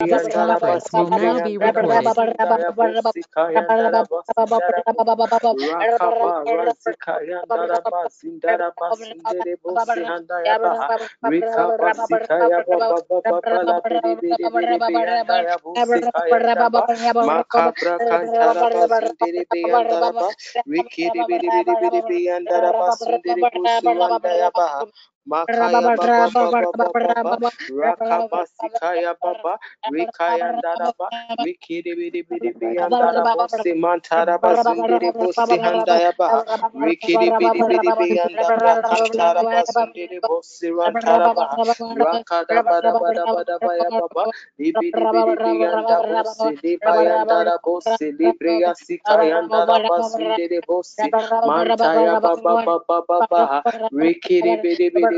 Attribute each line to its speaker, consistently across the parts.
Speaker 1: This conference will now be recorded.
Speaker 2: Makaya baba baba baba rakabasikaya baba rikaya ndaraba rikiri bidi bidi biyandaraba simantara bazundiri bosi handaya ba rikiri bidi bidi biyandabra kantara bazundiri bosi rantara ba rakada bada bada bada baya baba libidi bidi biyanda bosi libayandara bosi libriya sikaya ndaraba zundiri bosi mantaya baba baba baba rikiri bidi bidi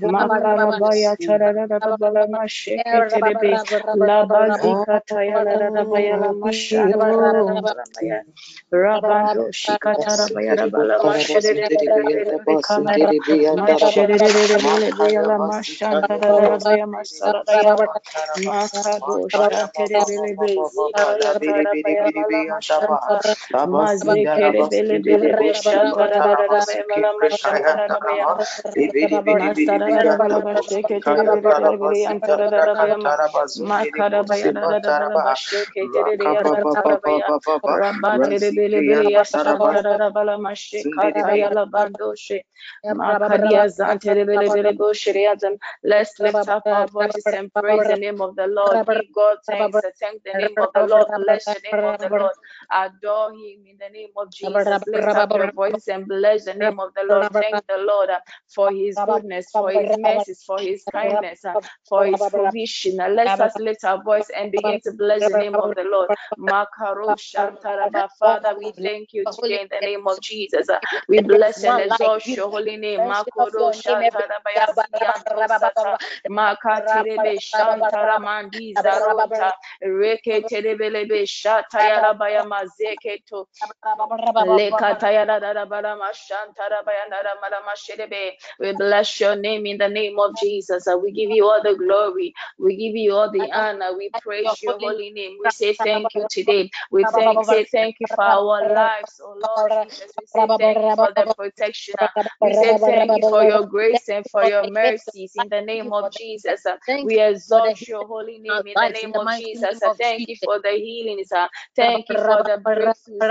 Speaker 3: Makarabaya tararabala Let's lift up our voices and praise the name of the Lord. Give God thanks. Thank the name of the Lord. Bless the name of the Lord. Adore Him in the name of Jesus. Lift up your voices and bless the name of the Lord. Thank the Lord for His goodness, for His mercies, for His kindness, uh, for His provision. Uh, let us lift our voice and begin to bless the name of the Lord. Father, we thank you today in the name of Jesus. Uh, we bless and exalt your holy name. Makatirebe Shantara Mandiza Rota Reke Terebelebe Shatayara Bayamazeketo Lekatayara Barama Shantara Bayanara Marama Sherebe we bless your name in the name of Jesus. We give you all the glory. We give you all the honor. We praise your holy name. We say thank you today. We thank, say thank you for our lives, oh Lord Jesus. We say thank you for the protection. We say thank you for your grace and for your mercies in the name of Jesus. We exalt your holy name in the name of Jesus. Thank you for the healings. Thank you for the breakthroughs.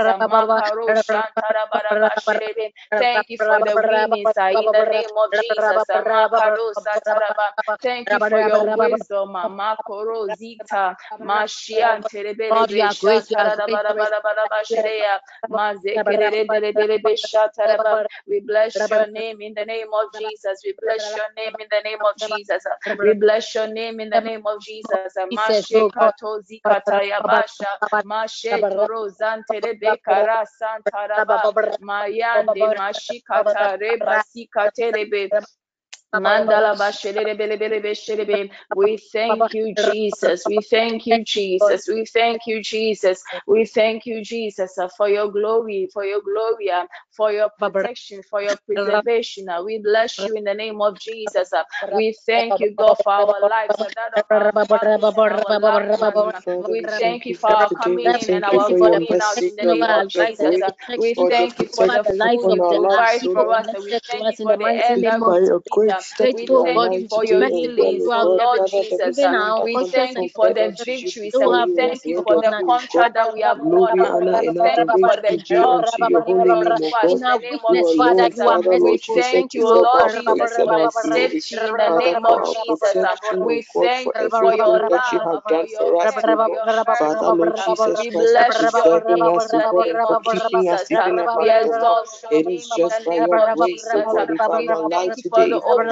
Speaker 3: Thank you for the winnings in the name of Jesus. Thank you for your wisdom. Makoro zita mashian terebele We bless your name in the name of Jesus. We bless your name in the name of Jesus. We bless your name in the name of Jesus. Mashe kato zikata yabasha mashe toro zante rebe kara santaraba mayande mashikata reba sikate rebe Mandala We thank you, Jesus. We thank you, Jesus. We thank you, Jesus. We thank you, Jesus, uh, for your glory, for your glory, uh, for your protection, for your preservation. Uh, we bless you in the name of Jesus. We thank you, God, for our lives. We thank you for our coming in and our going out in the name of Jesus. We thank you for the food you provide for us. We thank you for the air that we breathe. Thank you for your healings, oh Lord Jesus. We thank you for the victories. We thank you for the contract that we have won. We thank you for the jobs you have given to us in the name. We thank you, Lord Jesus, for the safety in the name of Jesus. We thank you for your love, for your care, for your mercy. We bless your name in the name of Jesus. We exalt your name in the name of Jesus. We thank you for the open
Speaker 2: our families. We are all God, Father, Lord It is your grace and your mercy that has brought us that far, oh God.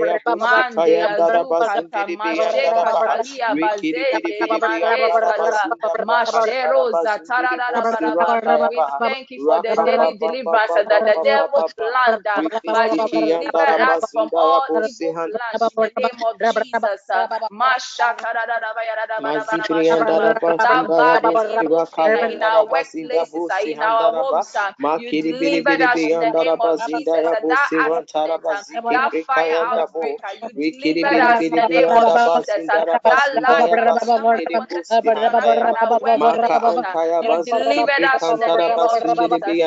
Speaker 3: for the open heavens. Thank you for the daily deliverance that the devil's land has delivered us from all evil plans in the name of Jesus. That bad in our workplaces, in our homes, you delivered us in the name of Jesus. That accident, that fire outbreak, you delivered us in the name of Jesus. You delivered us in the name of Jesus.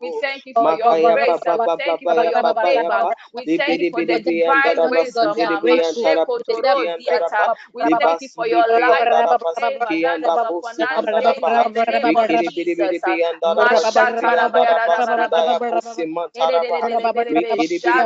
Speaker 3: We thank you for your grace. We thank you for your favor. We thank you for the divine wisdom. We thank you for your light of favor that is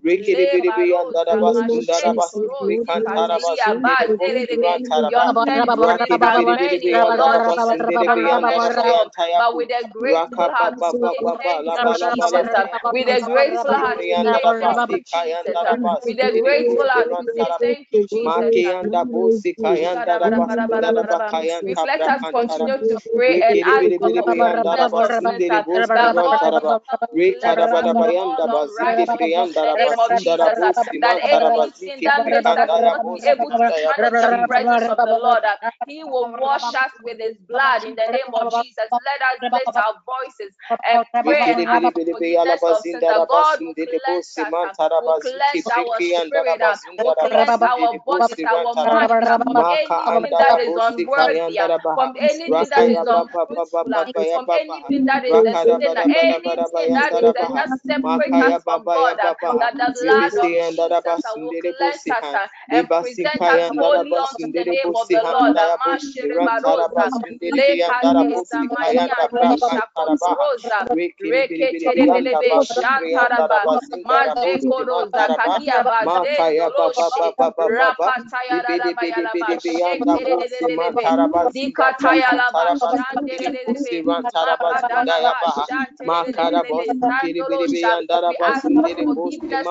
Speaker 3: but with a grateful heart, we say thank you, Jesus. With a grateful heart, we say thank you, Jesus. With a grateful heart, thank you, Jesus. Reflect us, continue to pray and ask God for blessings that God will bless us from all unrighteousness in the name of Jesus. That anything that makes us not be able to manage the presence of the Lord, uh, He will wash us with His blood in the name of Jesus. Let us lift our voices and pray uh, and ask for forgiveness of sins. That God will cleanse us, will cleanse our spirit, will cleanse our bodies, our mind from anything that is unworthy, from anything that is unfruitful, from anything that is a sin, anything that is that separate us from God. Uh, that the blood of Jesus will cleanse us and present us holy unto the name of the Lord. We ask for forgiveness of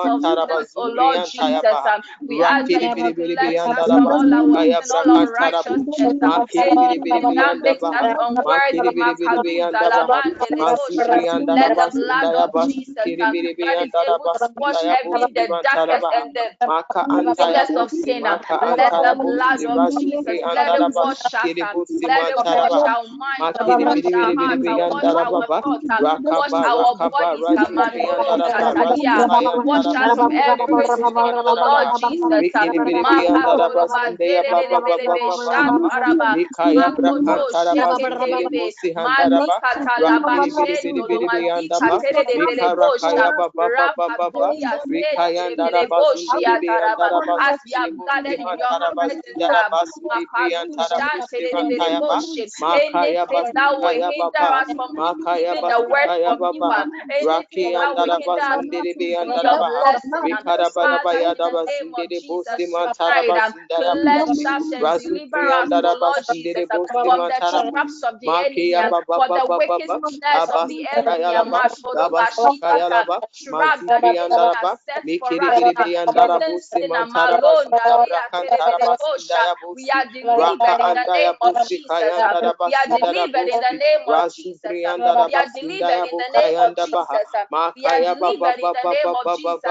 Speaker 3: O Lord Jesus. Oh um, we ask that you cleanse us from all our sin, all unrighteousness, anything that makes us unworthy. Let the blood of Jesus that is able to wash every the darkest and the biggest of sin. Let the blood of Jesus let it wash us. Let it wash our minds, um, wash our hearts, wash our thoughts, wash our bodies. Wash us from every sin, O Lord Jesus. As we have gathered in your presence, anything that will hinder us from receiving the word from you, anything that will hinder us from receiving your blessing, Father, in the name of Jesus, tonight, cleanse us and deliver us, O Lord Jesus, from the traps of the enemy, for the wickedness of the enemy, trap that the enemy has set for us, sin, alone, we are delivered in the name of Jesus. We are delivered in the name of Jesus. We are delivered in the name of Jesus.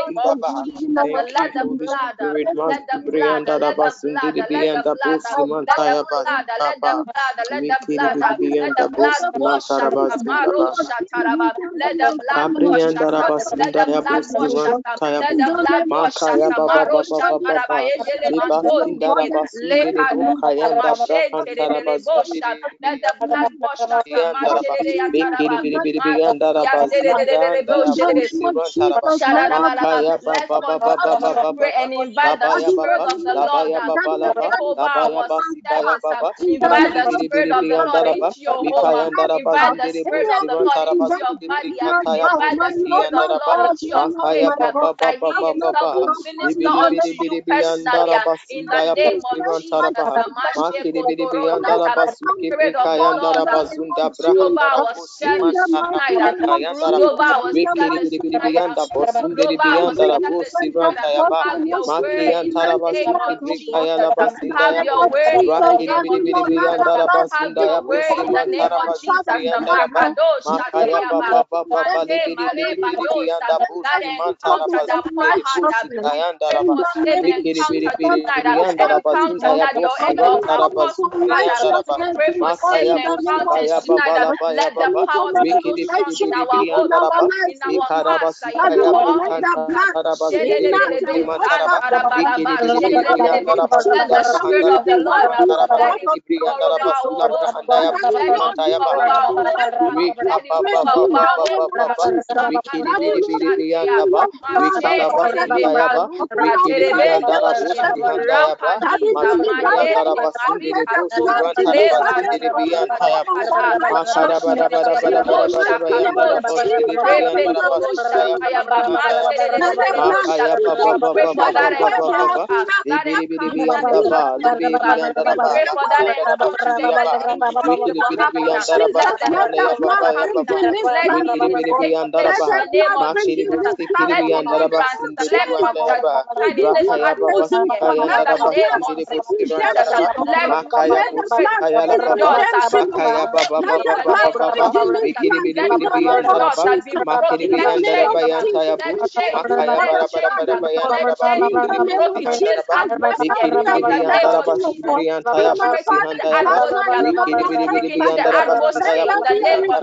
Speaker 2: zibaya
Speaker 3: the reason
Speaker 2: sikaya
Speaker 3: of sin
Speaker 2: ba
Speaker 3: that we have
Speaker 2: sidi
Speaker 3: been
Speaker 2: yanda da ba
Speaker 3: logging.
Speaker 2: sindiri bo siki yanda da ba
Speaker 3: confess our
Speaker 2: makaya
Speaker 3: sins.
Speaker 2: bo
Speaker 3: uh,
Speaker 2: sika
Speaker 3: We have
Speaker 2: yanda da
Speaker 3: been
Speaker 2: bo
Speaker 3: delivered and
Speaker 2: sivanda da
Speaker 3: been
Speaker 2: ba
Speaker 3: set free. uh,
Speaker 2: mikiri
Speaker 3: We have
Speaker 2: biri biri
Speaker 3: been
Speaker 2: yanda
Speaker 3: set
Speaker 2: da
Speaker 3: free
Speaker 2: ba
Speaker 3: from any
Speaker 2: sindiri bo
Speaker 3: sin, uh,
Speaker 2: sika
Speaker 3: any
Speaker 2: yanda da ba
Speaker 3: addictions.
Speaker 2: sikaya
Speaker 3: uh,
Speaker 2: bo
Speaker 3: We have been
Speaker 2: rakiri biri
Speaker 3: delivered uh,
Speaker 2: biri
Speaker 3: in
Speaker 2: yanda
Speaker 3: the
Speaker 2: da ba
Speaker 3: name
Speaker 2: sinda
Speaker 3: of
Speaker 2: ba
Speaker 3: Jesus.
Speaker 2: Thank
Speaker 3: Let
Speaker 2: you,
Speaker 3: the blood, let the blood, let the blood, let the blood, let the blood, let the blood, let the blood, let the blood
Speaker 2: Dabusi
Speaker 3: wash us.
Speaker 2: Mantarabas
Speaker 3: Maro Let the blood
Speaker 2: Kabri
Speaker 3: wash
Speaker 2: and
Speaker 3: us.
Speaker 2: Darabas
Speaker 3: Let the blood
Speaker 2: Busi
Speaker 3: wash us. Let the blood wash us.
Speaker 2: Makaya Baba
Speaker 3: Maro
Speaker 2: Baba Baba
Speaker 3: shataraba.
Speaker 2: Baba.
Speaker 3: Yendele
Speaker 2: Libas
Speaker 3: mantozi
Speaker 2: Indarabas Indiri
Speaker 3: Lekadumba
Speaker 2: Bukayanda
Speaker 3: mashentelebele Let the blood continue
Speaker 2: Baba
Speaker 3: to
Speaker 2: Baba
Speaker 3: pray
Speaker 2: Baba.
Speaker 3: and invite the Spirit
Speaker 2: Baba,
Speaker 3: of the Lord
Speaker 2: Labaya
Speaker 3: uh,
Speaker 2: Baba
Speaker 3: to
Speaker 2: Laba,
Speaker 3: take over
Speaker 2: Labaya
Speaker 3: our
Speaker 2: Basikaya
Speaker 3: service. uh,
Speaker 2: Baba,
Speaker 3: Invite the
Speaker 2: Mikiri
Speaker 3: Spirit
Speaker 2: Biri
Speaker 3: of
Speaker 2: Biri
Speaker 3: the Lord
Speaker 2: Andaraba,
Speaker 3: into your home. uh,
Speaker 2: Mikayandaraba
Speaker 3: Invite the
Speaker 2: Zindiri
Speaker 3: Spirit of the
Speaker 2: Busivan
Speaker 3: Lord into
Speaker 2: Tarabas
Speaker 3: your
Speaker 2: Indiri
Speaker 3: body. uh,
Speaker 2: Antaya
Speaker 3: Invite the
Speaker 2: Busiki
Speaker 3: Spirit of the
Speaker 2: Andaraba,
Speaker 3: Lord into your
Speaker 2: Makaya
Speaker 3: spirit uh,
Speaker 2: Baba
Speaker 3: that He
Speaker 2: Baba
Speaker 3: Himself
Speaker 2: Baba,
Speaker 3: will minister
Speaker 2: Ibiri
Speaker 3: unto
Speaker 2: Biri
Speaker 3: you
Speaker 2: Biri Biri
Speaker 3: personally uh,
Speaker 2: Andaraba
Speaker 3: in the
Speaker 2: Sindaya
Speaker 3: name of
Speaker 2: Busivan
Speaker 3: Jesus.
Speaker 2: Tarabaha,
Speaker 3: uh,
Speaker 2: Makiri Biri Biri Andaraba
Speaker 3: Mashekotorosa.
Speaker 2: Suki
Speaker 3: Spirit of the Lord, uh,
Speaker 2: Brikayandaraba Zunda
Speaker 3: brood over
Speaker 2: Brahandara
Speaker 3: our
Speaker 2: Busiman
Speaker 3: service tonight. uh, Brood
Speaker 2: Tarabakayandaraba,
Speaker 3: over our
Speaker 2: Mikiri
Speaker 3: service
Speaker 2: Biri Biri
Speaker 3: tonight.
Speaker 2: Biri
Speaker 3: uh,
Speaker 2: Anda
Speaker 3: Brood
Speaker 2: Bosindiri
Speaker 3: over
Speaker 2: busi makaya baba baba bali busi mantara busi makaya baba baba baba baba baba
Speaker 3: in
Speaker 2: baba
Speaker 3: the
Speaker 2: baba
Speaker 3: name of
Speaker 2: baba
Speaker 3: Jesus.
Speaker 2: bikiri biri
Speaker 3: Let
Speaker 2: biri
Speaker 3: demonic
Speaker 2: biyandara
Speaker 3: doors
Speaker 2: ba
Speaker 3: that be
Speaker 2: makiri
Speaker 3: broken. Let
Speaker 2: biyandara
Speaker 3: chains,
Speaker 2: bayantaya
Speaker 3: let
Speaker 2: bu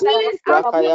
Speaker 3: chains,
Speaker 2: makaya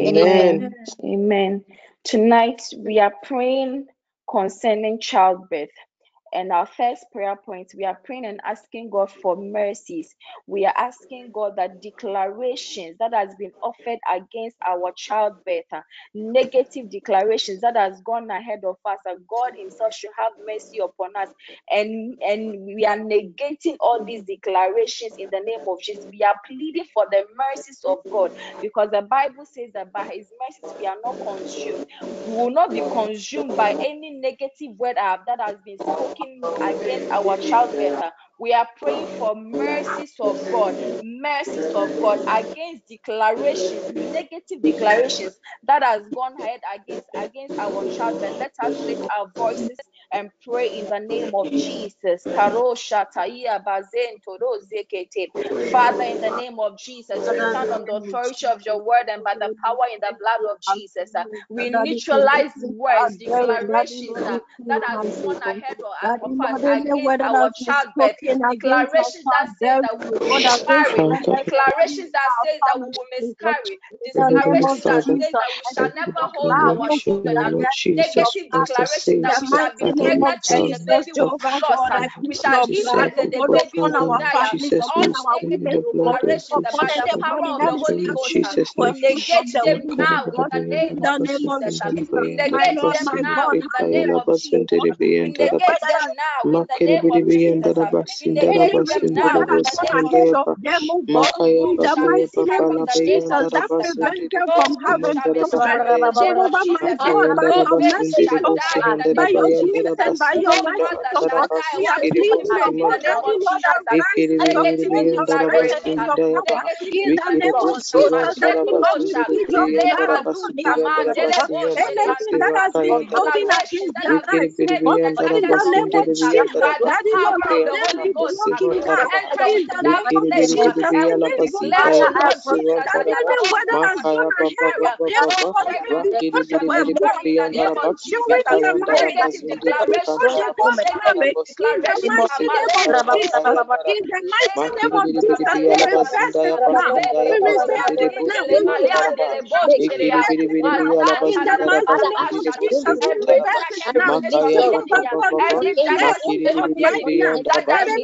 Speaker 2: Busi handa ba Amen.
Speaker 3: Amen. Amen. Tonight we are praying concerning childbirth. And our first prayer point, we are praying and asking God for mercies. We are asking God that declarations that has been offered against our childbirth, uh, negative declarations that has gone ahead of us, that God Himself should have mercy upon us. And, and we are negating all these declarations in the name of Jesus. We are pleading for the mercies of God because the Bible says that by His mercies we are not consumed we will not be consumed by any negative word uh, that has been spoken against our childbirth. uh. We are praying for mercies of God, mercies of God against declarations, negative declarations that has gone ahead against against our children. Let us lift our voices and pray in the name of Jesus. Father, in the name of Jesus, we stand on the authority of your word and by the power in the blood of Jesus. uh, we neutralize words, declarations that has gone ahead of, of us against our childbirth, declarations that say that we will miscarry, declarations that say that we will miscarry, declarations that say that we shall never hold our children, negative declarations that we shall be pregnant and the baby will be lost, we shall give birth and the baby will die. All negative declarations that by the power of the Holy Ghost, we negate them now in the name of Jesus. uh, We negate them now in the name of Jesus. We negate them now in the name of Jesus. We negate them now in the name of Jesus.
Speaker 2: Makaya
Speaker 3: No shall
Speaker 2: Baba
Speaker 3: miscarry in the name of Jesus. No womb shall miscarry in the name of Jesus. uh, No baby shall die in the name of Jesus. uh, No mother shall die while giving birth in the name of Jesus. uh, Negative declarations, uh, negative declarations. Mashekotosha, lekatuta mandeleboshe, declarations that have been made in the United States uh, the power of the Holy Ghost. uh, We enter into that place uh, and we declare, oh Lord Jesus, that no woman shall miscarry, uh, no pregnant woman shall miscarry in the name of Jesus. uh, Negative declarations, uh, negative declarations, uh, Malekotosha, Every vessel of the enemy that that is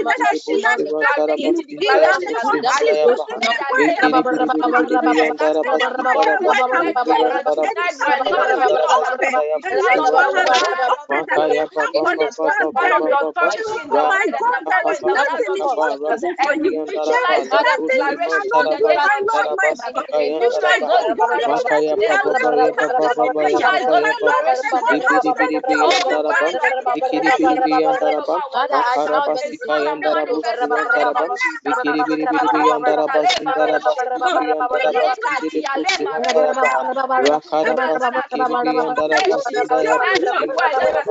Speaker 3: manipulation, that negative declaration, I decree that let it be nullified. Let it be nullified by the power of the Lord. Stand on the word of stand on the authority in the word and the power in the blood of Jesus. And we neutralize those declarations in the name of Jesus. We neutralize those declarations in the name of Jesus. We neutralize those declarations in the name of Jesus. We bind that declaration concerning of our lives. It is not manifest in the name of Jesus. Declarations, every word that has been negativity in our lives, we break it by the power of the Holy Ghost. We break it by the power of the Holy Ghost. Anything word that has against our foundation, any negative word that has against our foundation, by the power of the Holy Ghost, we neutralize those words from those foundations. Every negative foundation, any words that is spoken over our lives, any word that is spoken over our lives, that is causing disaster. Make it show, Lord, we negate those words in the name of Jesus. We negate those words in the name of Jesus. We negate those words in the name of Jesus. Let the fire of God destroy in the name of Jesus. Let the fire of God let it in the name of Jesus. Let the fire of God let it in the name of Jesus. Let them be stricken now by the thunder of God in the name of Jesus. Let them be stricken now by the thunder God in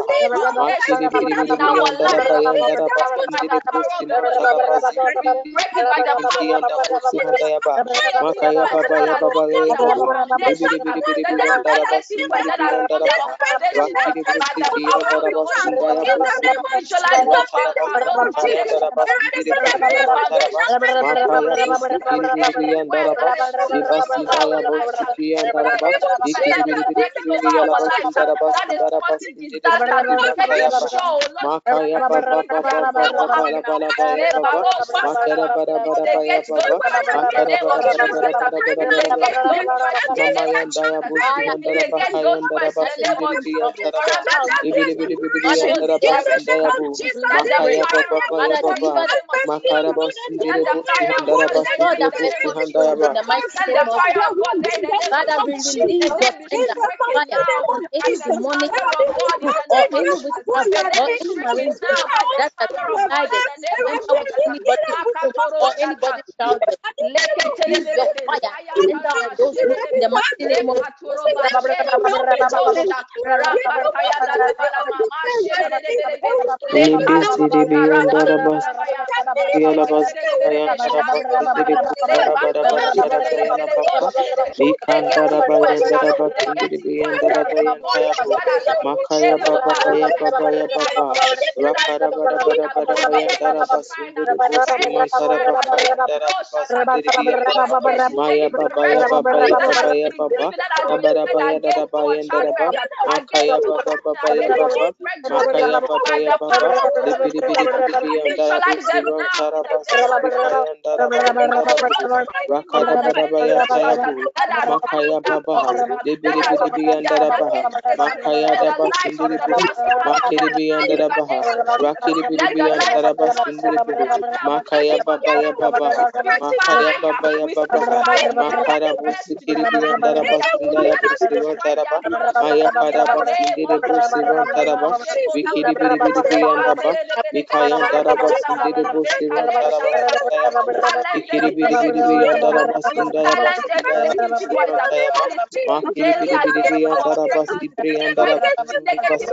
Speaker 3: the name of Jesus. Makatoro shata. Leketelebelebe, ayakatashebelebe, lekaturo that has in the of the
Speaker 2: Dara
Speaker 3: Holy
Speaker 2: Basindi
Speaker 3: Spirit.
Speaker 2: Busi
Speaker 3: Any
Speaker 2: Mantara
Speaker 3: word,
Speaker 2: Bakaya Dara
Speaker 3: Malekotosha,
Speaker 2: Basindi Biya
Speaker 3: any
Speaker 2: Dara Maya
Speaker 3: any
Speaker 2: Baba Ya
Speaker 3: prayer
Speaker 2: Baba Ya
Speaker 3: that has
Speaker 2: Baba Ya
Speaker 3: been
Speaker 2: Baba
Speaker 3: given, that has been
Speaker 2: Dabara
Speaker 3: said
Speaker 2: Baya Dara
Speaker 3: against our
Speaker 2: Baya Dara Ba
Speaker 3: childbirth, against
Speaker 2: Makaya
Speaker 3: our
Speaker 2: Baba Baba Ya
Speaker 3: against
Speaker 2: Baba
Speaker 3: our pregnancy,
Speaker 2: Makaya Baba
Speaker 3: by
Speaker 2: Ya
Speaker 3: the
Speaker 2: Baba
Speaker 3: power of the Holy
Speaker 2: Bidi Bidi
Speaker 3: Ghost,
Speaker 2: Bidi
Speaker 3: we
Speaker 2: Biya Dara
Speaker 3: neutralize
Speaker 2: Busi
Speaker 3: them
Speaker 2: Makaya Baba, Dibidi Daba Sindiribu, Makiribi Andarabaha, Rakiribi Andaraba Sindiribu, Makaya Baba ya Baba, Makaya Baba ya Baba, Makara Busikiribi Andaraba Sindaya Busiron Taraba, Maya Karaba Sindiribu Siron Taraba, Vikiribi Bidi Andaba, Mikaya Andaraba Sindiribu Siron Taraba Sindaya Busiron Taraba, Makiribi Bidi Andaraba Sindri Andaraba Sindaya Bukaya Basindara Busikiribi Andaraba, Makiri Alaba Sindaya Baha, Rakaya Baba ya Baba,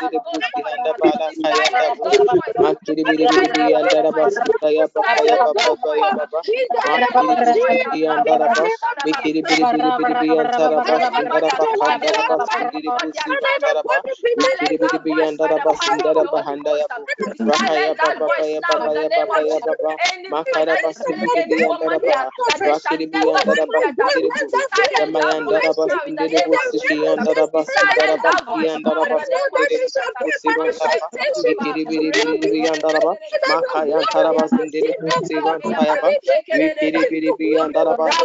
Speaker 2: Baba ya Baba ya Baba ya Baba ya Makaya Baba ya Baba la Baya Daraba Sindiri Busiron Taraba,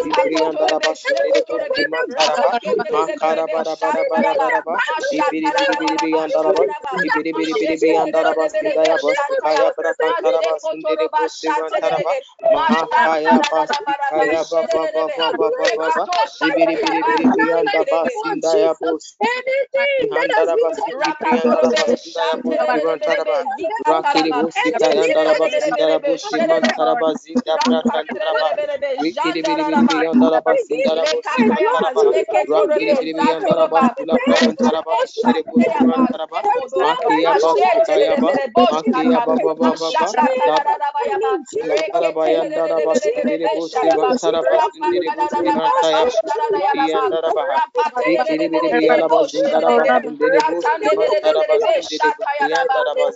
Speaker 2: Makaya Baba ya Baba ya Baba ya Baba ya Baba, Makaya Basi Kaya Siman Andaraba Sindiri Andaraba Sindiri Busi Andabala Kaya Sindaya Baba Baba Baba, Baba Ibiri Bidi Bidi Bidi Andaraba Sindaya Makaya Baba Baba, Ibiri Bidi Bidi Bidi Andaba Sindaya Sindaya Busi Antaraba, Rakiri Busi Kayandaraba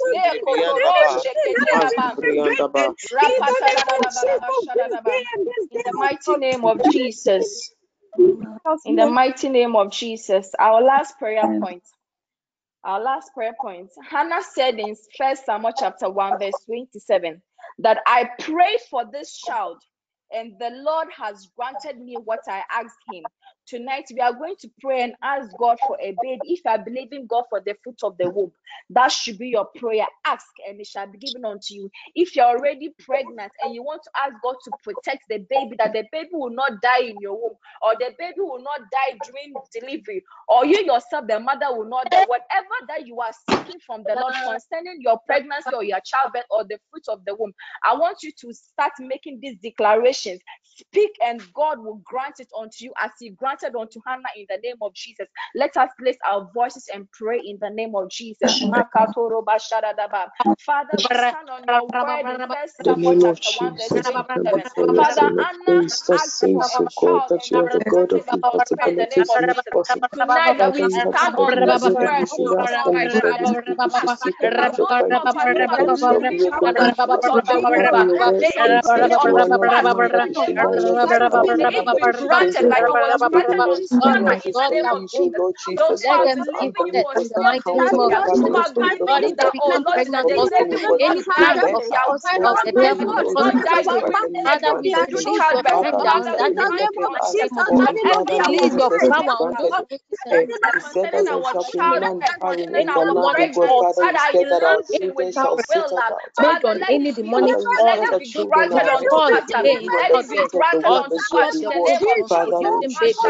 Speaker 2: Sindara
Speaker 3: In the mighty name of Jesus. In the mighty name of Jesus. Our last prayer point. Our last prayer point. Hannah said in First Samuel chapter 1, verse 27, that I prayed for this child, and the Lord has granted me what I asked him. Tonight we are going to pray and ask God for a baby. If you are believing God for the fruit of the womb, that should be your prayer. Ask and it shall be given unto you. If you're already pregnant and you want to ask God to protect the baby, that the baby will not die in your womb, or the baby will not die during delivery, or you yourself, the mother will not die. Whatever that you are seeking from the Lord concerning your pregnancy or your childbirth or the fruit of the womb, I want you to start making these declarations. Speak and God will grant it unto you as He granted unto Hannah in the name of Jesus. Let us place our voices and pray in the name of Jesus. Father, we stand on your word in First
Speaker 2: the
Speaker 3: Samuel
Speaker 2: name of
Speaker 3: chapter 1, verse
Speaker 2: Jesus, we
Speaker 3: 27.
Speaker 2: you
Speaker 3: Father, Anna
Speaker 2: praise that
Speaker 3: asked for
Speaker 2: says, God,
Speaker 3: child
Speaker 2: that
Speaker 3: and
Speaker 2: you
Speaker 3: you
Speaker 2: are the God of
Speaker 3: it unto her in the name
Speaker 2: impossibilities,
Speaker 3: of
Speaker 2: make possible.
Speaker 3: Tonight that we
Speaker 2: Father, you have
Speaker 3: stand on
Speaker 2: your
Speaker 3: this
Speaker 2: word that we
Speaker 3: word,
Speaker 2: should ask
Speaker 3: God,
Speaker 2: and
Speaker 3: my
Speaker 2: it shall
Speaker 3: Father.
Speaker 2: be given, we should seek and we shall find, we should knock and we shall be
Speaker 3: Speak
Speaker 2: open
Speaker 3: for the fruit
Speaker 2: unto
Speaker 3: of
Speaker 2: us.
Speaker 3: the womb.
Speaker 2: Father, your word states
Speaker 3: Anything
Speaker 2: that
Speaker 3: on
Speaker 2: you
Speaker 3: this
Speaker 2: are not a man that
Speaker 3: platform,
Speaker 2: you should
Speaker 3: God,
Speaker 2: lie, nor the
Speaker 3: where
Speaker 2: son
Speaker 3: your
Speaker 2: of
Speaker 3: baby
Speaker 2: man
Speaker 3: is
Speaker 2: that you
Speaker 3: being
Speaker 2: should change
Speaker 3: granted
Speaker 2: your
Speaker 3: like
Speaker 2: mind.
Speaker 3: it was
Speaker 2: If
Speaker 3: granted
Speaker 2: you not
Speaker 3: unto
Speaker 2: said
Speaker 3: Hannah
Speaker 2: what
Speaker 3: in
Speaker 2: is
Speaker 3: the
Speaker 2: to
Speaker 3: name of
Speaker 2: please you,
Speaker 3: Jesus.
Speaker 2: Lord
Speaker 3: Those
Speaker 2: Jesus
Speaker 3: who are
Speaker 2: Christ, and
Speaker 3: believing you
Speaker 2: believe
Speaker 3: for
Speaker 2: us that
Speaker 3: stillbirth,
Speaker 2: counted,
Speaker 3: they are
Speaker 2: Father,
Speaker 3: those who
Speaker 2: you
Speaker 3: are
Speaker 2: said your
Speaker 3: believing
Speaker 2: word
Speaker 3: that,
Speaker 2: that you
Speaker 3: Lord,
Speaker 2: cast
Speaker 3: Jesus,
Speaker 2: not
Speaker 3: the
Speaker 2: away
Speaker 3: baby
Speaker 2: what
Speaker 3: will not
Speaker 2: you put
Speaker 3: die.
Speaker 2: in
Speaker 3: They are
Speaker 2: Lord
Speaker 3: praying that the
Speaker 2: Jesus,
Speaker 3: baby
Speaker 2: Lord
Speaker 3: will not die
Speaker 2: Jesus
Speaker 3: during
Speaker 2: Christ, and you
Speaker 3: delivery,
Speaker 2: granted
Speaker 3: during
Speaker 2: him.
Speaker 3: childbirth.
Speaker 2: Father, you
Speaker 3: Father,
Speaker 2: said
Speaker 3: we
Speaker 2: anything
Speaker 3: grant
Speaker 2: that
Speaker 3: it
Speaker 2: we have
Speaker 3: unto
Speaker 2: asked
Speaker 3: them.
Speaker 2: for, and
Speaker 3: And
Speaker 2: Father,
Speaker 3: any of
Speaker 2: Lord
Speaker 3: our
Speaker 2: Jesus, and you
Speaker 3: prayers, oh
Speaker 2: granted
Speaker 3: God,
Speaker 2: it. Hey, you said
Speaker 3: concerning
Speaker 2: that there
Speaker 3: our
Speaker 2: shall be no
Speaker 3: child
Speaker 2: man barren in
Speaker 3: concerning
Speaker 2: the
Speaker 3: our
Speaker 2: land, O God.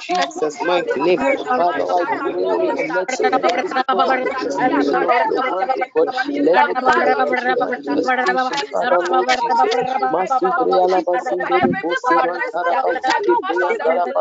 Speaker 3: Jesus'
Speaker 2: mighty name,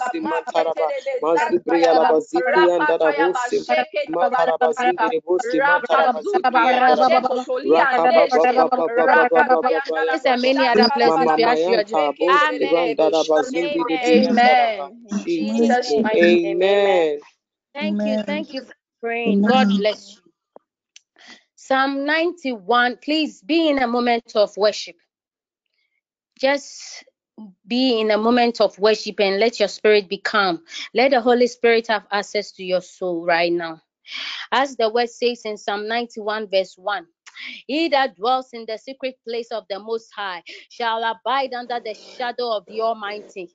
Speaker 2: bosi mataraba mazi priya la bazi priya ndara bosi mataraba zingiri bosi
Speaker 1: mataraba zingiri Amen. Thank you. Thank you for praying. God bless you. Psalm 91. Please be in a moment of worship. Just be in a moment of worship and let your spirit be calm. Let the Holy Spirit have access to your soul right now. As the word says in Psalm 91, verse 1. He that dwells in the secret place of the Most High shall abide under the shadow of the Almighty.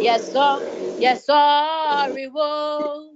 Speaker 1: Yes, sir. Yes, sir.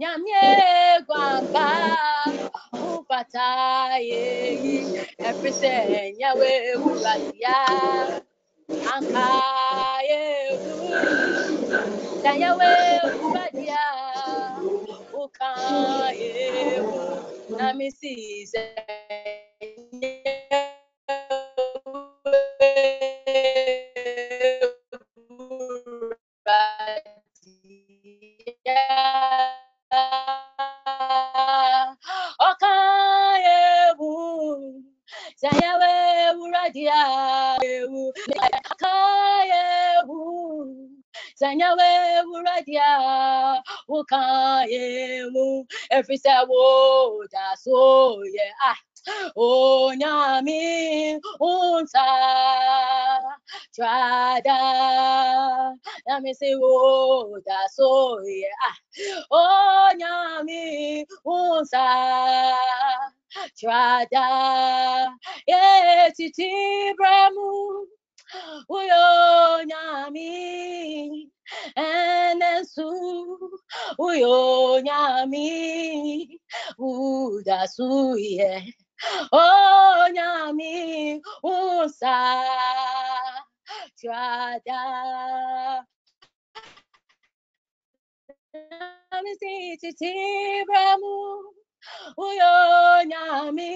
Speaker 1: nyamie gwamba ubata yeyi efise nyawe ulatia anka yewu dayawe ubadia uka yewu namisise Yeah. Sanyawe wuradia ukaye mu every say wo da so yeah ah. Onyami unsa trada. Let me say, oh, that's so yeah. Onyami unsa trada. Yeah, titi bramu. Uyonyami enesu uyonyami udasuye. Onyami unsa Jada. Namisi uyo uyonyami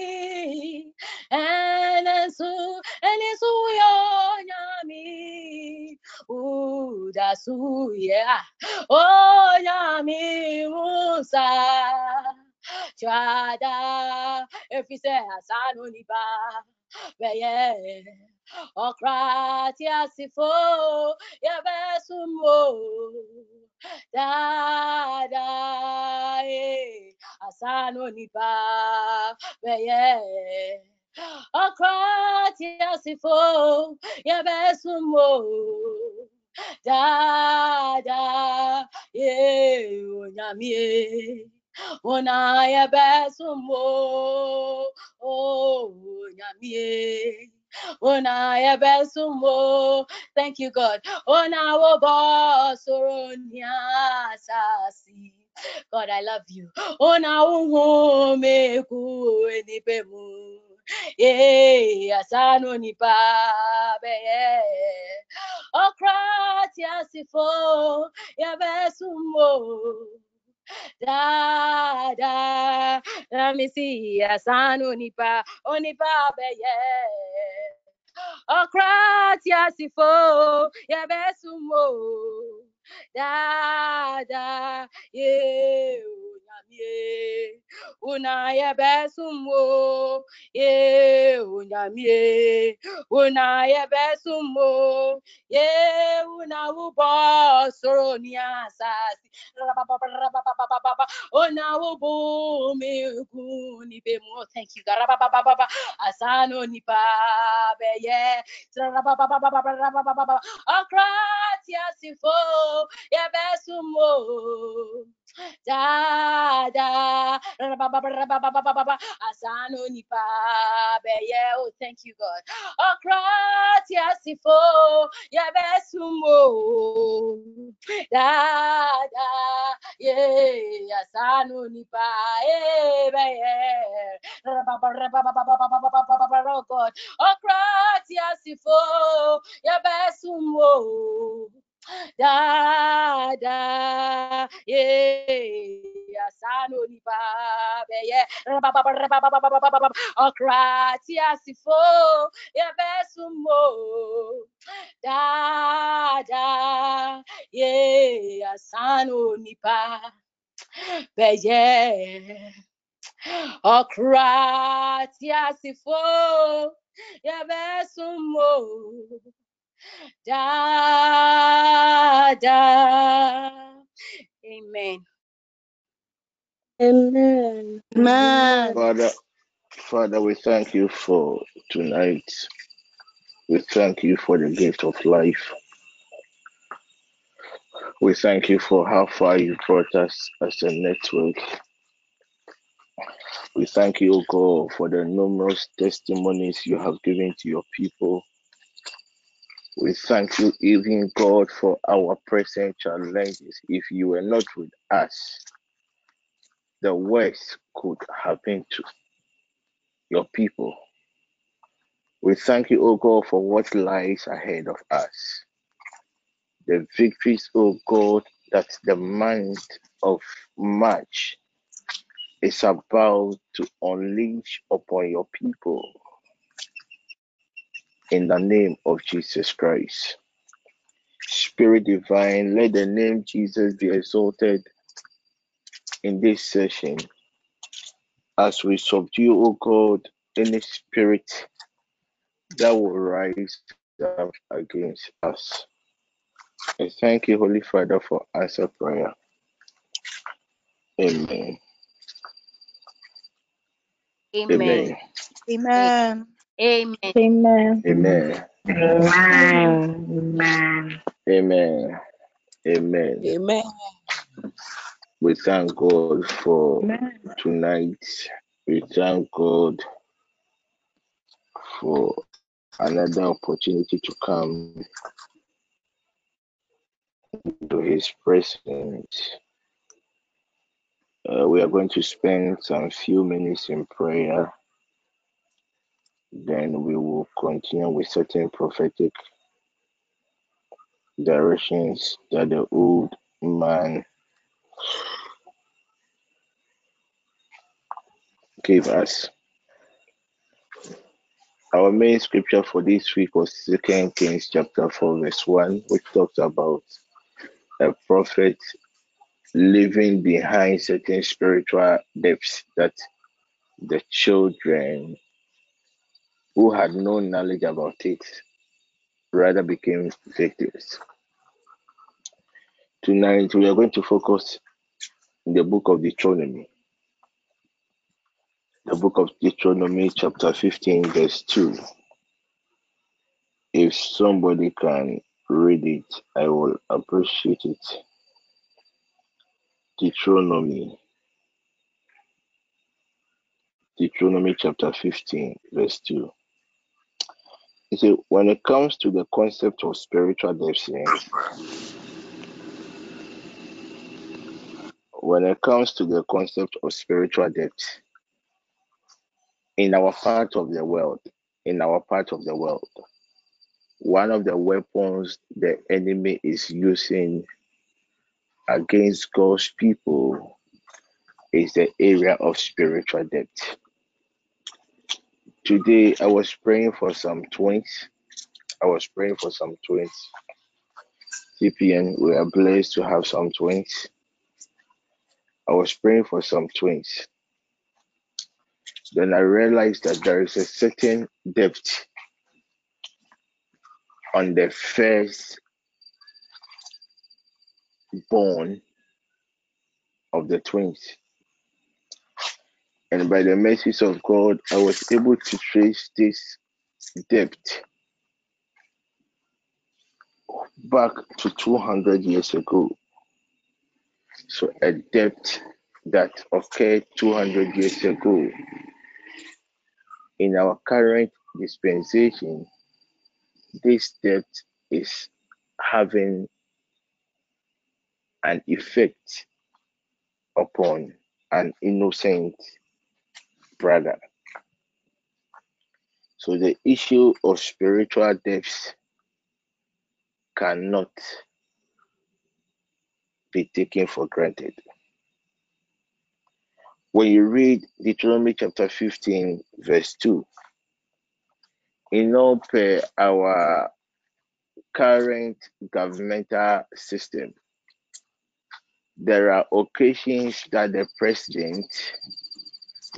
Speaker 1: enesu enesu uyo uyonyami udasu yeah oh oyami musa Chada, efise asanoniba, beye, okrati asifo, yabesumo, dada, eh, e, asanoniba, beye, okrati asifo, yabesumo, dada, e, onyamie, onaya besumo oh nyamie onaya besumo thank you god onawo bosoronia sasi God, I love you. Oh, now, ku any pemu. Yea, asano ni babe. Oh, crat, yes, if oh, yabesumo da da let me see a son onipa onipa be yeah oh kratia sifo ya besumo da da you ye. Una yabesumo, ye, unyamie. Una yabesumo, ye, una ubo ni asasi. Ona ubo be mo. Thank you. Asano ni pa be ye. Akratia sifo ya besumo. Da da. Asano ni pa be ye. Oh, thank you, God. Akratia sifo ya besumo. Da da. Yeah, asano ni pa eh be ye. Oh God. Okratia sifo ya besumo da da yeah sanoni babe ye. Okrati asifo ye besumo da da yeah sanoni ba be ye. Okrati asifo ye besumo da da. Amen.
Speaker 4: Amen.
Speaker 5: Amen.
Speaker 6: Father, Father, we thank you for tonight. We thank you for the gift of life. We thank you for how far you brought us as a network. We thank you, God, for the numerous testimonies you have given to your people. We thank you, even God, for our present challenges. If you were not with us, the worst could happen to your people. We thank you, O God, for what lies ahead of us. The victories, O God, that the month of March is about to unleash upon your people. In the name of Jesus Christ. Spirit divine, let the name Jesus be exalted in this session as we subdue, O God, any spirit that will rise up against us. I thank you, Holy Father, for answer prayer. Amen.
Speaker 1: Amen.
Speaker 5: Amen.
Speaker 1: Amen.
Speaker 4: Amen.
Speaker 6: Amen.
Speaker 4: Amen.
Speaker 6: Amen. Amen.
Speaker 5: Amen. Amen.
Speaker 6: We thank God for
Speaker 4: Amen.
Speaker 6: tonight. We thank God for another opportunity to come into His presence. Uh, we are going to spend some few minutes in prayer. Then we will continue with certain prophetic directions that the old man gave us. Our main scripture for this week was Second Kings chapter 4, verse 1, which talks about a prophet leaving behind certain spiritual debts that the children who had no knowledge about it rather became victims. Tonight we are going to focus in the book of Deuteronomy. The book of Deuteronomy, chapter 15, verse 2. If somebody can read it, I will appreciate it. Deuteronomy. Deuteronomy chapter 15, verse 2. You see, when it comes to the concept of spiritual debt, when it comes to the concept of spiritual debt, in our part of the world, in our part of the world, one of the weapons the enemy is using against God's people is the area of spiritual debt. Today, I was praying for some twins. I was praying for some twins. CPN, we are blessed to have some twins. I was praying for some twins. Then I realized that there is a certain debt on the first born of the twins. And by the mercies of God, I was able to trace this debt back to 200 years ago. So, a debt that occurred 200 years ago in our current dispensation, this debt is having an effect upon an innocent brother. So the issue of spiritual debts cannot be taken for granted. When you read Deuteronomy chapter 15, verse 2, in per our current governmental system, there are occasions that the president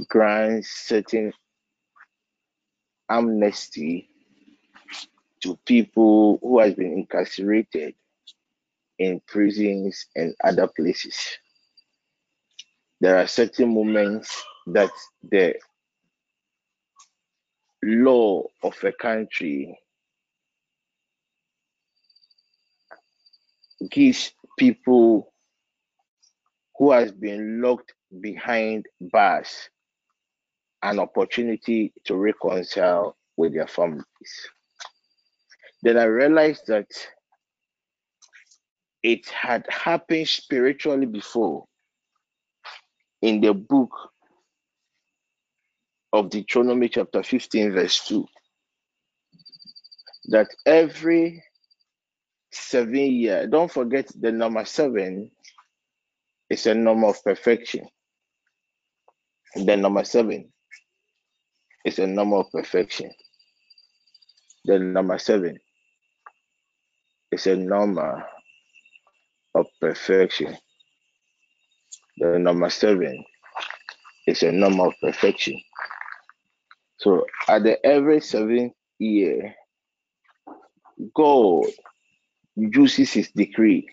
Speaker 6: grants certain amnesty to people who has been incarcerated in prisons and other places. There are certain moments that the law of a country gives people who has been locked behind bars an opportunity to reconcile with their families. Then I realized that it had happened spiritually before in the book of Deuteronomy, chapter 15, verse 2. That every seven year, don't forget the number seven is a number of perfection. The number seven is a of perfection. The number seven is a number of perfection. The number seven is a number of perfection. So at the every seventh year, God uses his decree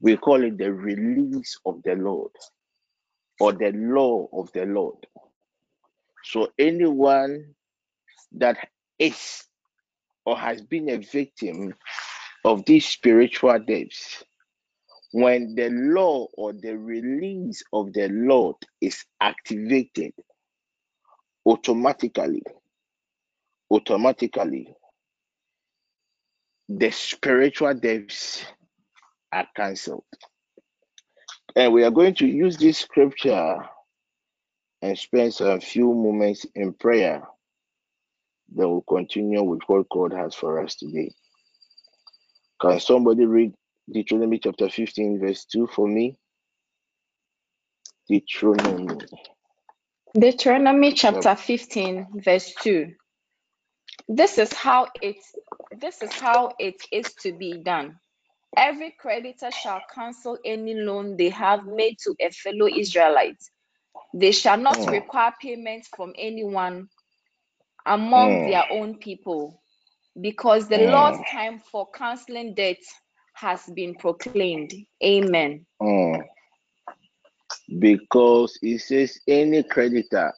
Speaker 6: we call it the release of the Lord or the law of the Lord. So anyone that is or has been a victim of these spiritual debts, when the law or the release of the Lord is activated, automatically, automatically, the spiritual debts are cancelled. And we are going to use this scripture and spends a few moments in prayer. Then we'll continue with what God has for us today. Can somebody read Deuteronomy chapter 15, verse 2 for me? Deuteronomy.
Speaker 3: Deuteronomy chapter 15, verse 2. This is how it this is how it is to be done. Every creditor shall cancel any loan they have made to a fellow Israelite. They shall not
Speaker 6: Mm.
Speaker 3: require payment from anyone among
Speaker 6: Mm.
Speaker 3: their own people, because the
Speaker 6: Mm.
Speaker 3: Lord's time for canceling debt has been proclaimed. Amen.
Speaker 6: Mm. Because it says any creditor,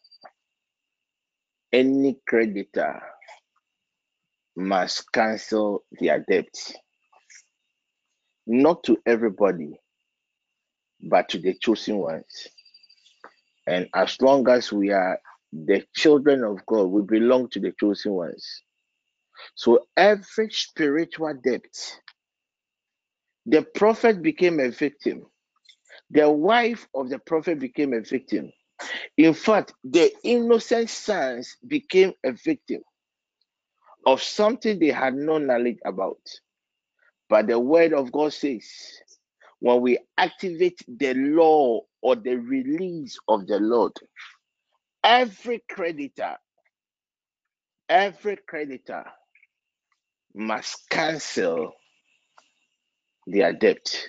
Speaker 6: any creditor must cancel their debt. Not to everybody, but to the chosen ones. And as long as we are the children of God, we belong to the chosen ones. So every spiritual debt, the prophet became a victim. The wife of the prophet became a victim. In fact, the innocent sons became a victim of something they had no knowledge about. But the word of God says, when we activate the law or the release of the Lord, every creditor, every creditor must cancel their debt.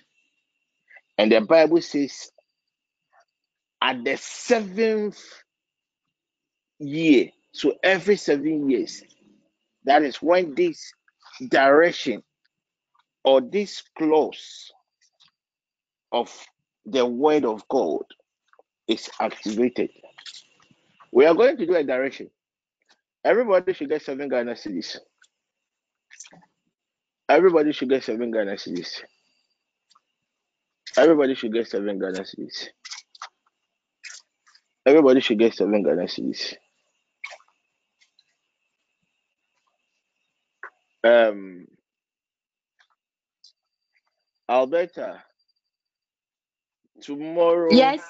Speaker 6: And the Bible says, at the seventh year, so every seven years, that is when this direction or this clause of the word of God is activated. We are going to do a direction. Everybody should get seven Ghana cedis. Everybody should get seven Ghana cedis. Everybody should get seven Ghana cedis. Everybody should get seven Ghana cedis. Um, Alberta, tomorrow
Speaker 1: Yes.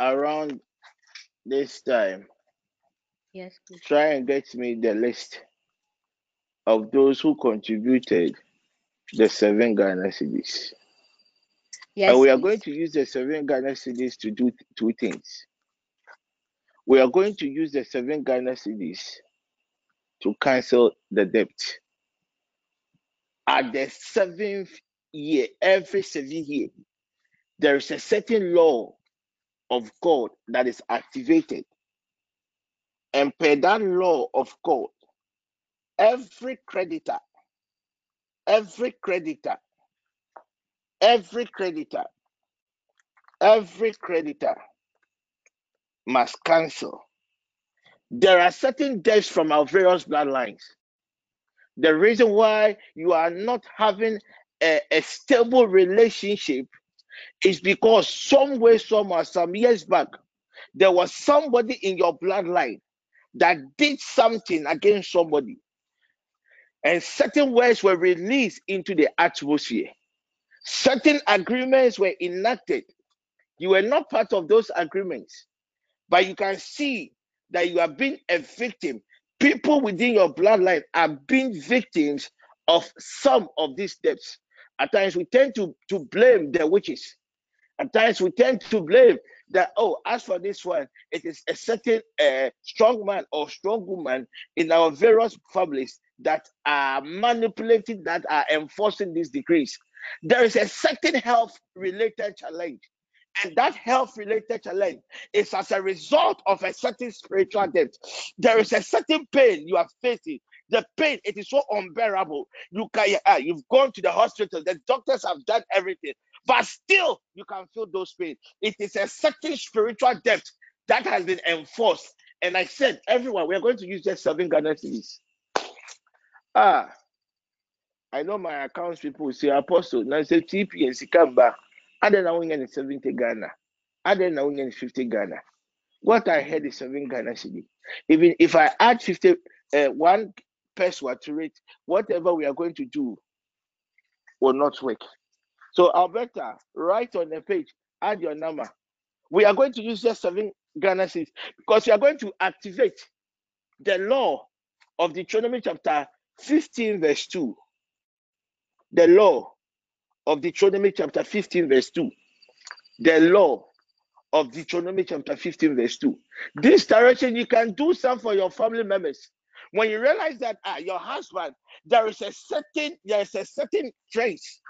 Speaker 6: around this time,
Speaker 1: Yes, please.
Speaker 6: try and get me the list of those who contributed the seven Ghana cedis.
Speaker 1: Yes.
Speaker 6: and we are
Speaker 1: please.
Speaker 6: going to use the seven Ghana cedis to do two things. We are going to use the seven Ghana cedis to cancel the debt. At the seventh year, every seven year, there is a certain law of God that is activated. And per that law of God, every creditor, every creditor, every creditor, every creditor must cancel. There are certain debts from our various bloodlines. The reason why you are not having a, a stable relationship is because somewhere, somewhere, some years back, there was somebody in your bloodline that did something against somebody, and certain words were released into the atmosphere. Certain agreements were enacted. You were not part of those agreements, but you can see that you are being a victim. People within your bloodline are being victims of some of these debts. At times, we tend to, to blame the witches. At times, we tend to blame that, oh, as for this one, it is a certain uh, strong man or strong woman in our various families that are manipulating, that are enforcing these decrees. There is a certain health related challenge. And that health related challenge is as a result of a certain spiritual debt. There is a certain pain you are facing. The pain, it is so unbearable. You can, uh, you've gone to the hospital, the doctors have done everything, but still you can feel those pains. It is a certain spiritual debt that has been enforced. And I said, everyone, we are going to use just seven Ghana cedis. Ah, I know my accounts people say, Apostle, now say TP and Sikamba. I don't know when 70 Ghana. I don't know when 50 Ghana. What I heard is 7 Ghana cedi. Even if I add 50, uh, one it, whatever we are going to do, will not work. So Alberta, write on the page, add your number. We are going to use just seven Ghana cedis because we are going to activate the law of Deuteronomy chapter 15, verse 2. The law of Deuteronomy chapter 15, verse 2. The law of Deuteronomy chapter 15, verse 2. This direction, you can do some for your family members. When you realize that ah, your husband, there is a certain, there is a certain trace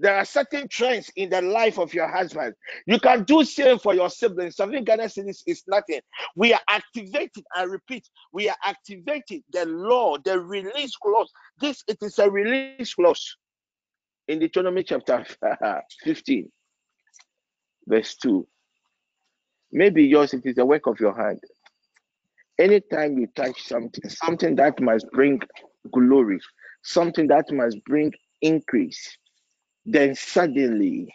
Speaker 6: there are certain trends in the life of your husband. You can do same for your siblings. Something Ghana is, is nothing. We are activated. I repeat, we are activated. the law, the release clause. This it is a release clause in Deuteronomy chapter 15, verse 2. Maybe yours it is the work of your hand. Anytime you touch something, something that must bring glory, something that must bring increase, then suddenly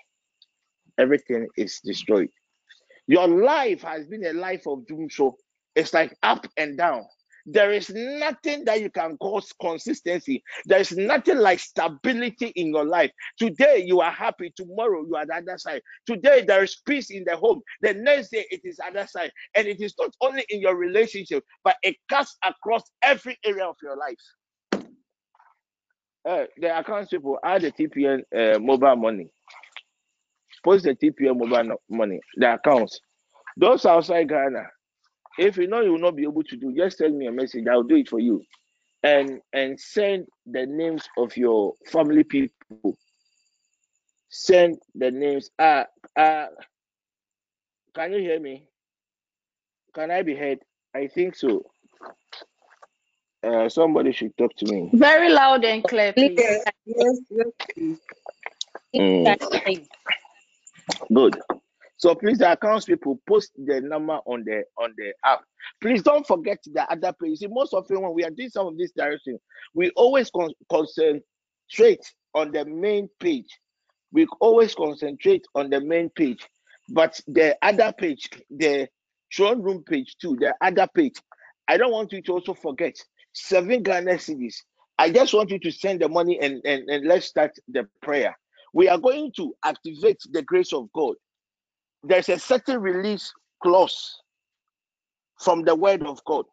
Speaker 6: everything is destroyed. Your life has been a life of doom, so it's like up and down. There is nothing that you can cause consistency. There is nothing like stability in your life. Today you are happy, tomorrow you are the other side. Today there is peace in the home, the next day it is other side. And it is not only in your relationship, but it cuts across every area of your life uh, the accounts people add the TPN uh, mobile money. Post the TPN mobile money, the accounts. Those outside Ghana, if you know you will not be able to do, just send me a message. I'll do it for you. And and send the names of your family people. Send the names. Uh, uh, can you hear me? Can I be heard? I think so. Uh, somebody should talk to me.
Speaker 3: Very loud and clear, please.
Speaker 5: Yes, yes,
Speaker 6: Mm, good. So please, the accounts people post the number on the on the app. Please don't forget the other page. See, most often when we are doing some of this direction, we always con- concentrate on the main page. We always concentrate on the main page, but the other page, the throne room page too, the other page. I don't want you to also forget seven Ghana cedis. I just want you to send the money and, and, and let's start the prayer. We are going to activate the grace of God. There's a certain release clause from the word of God.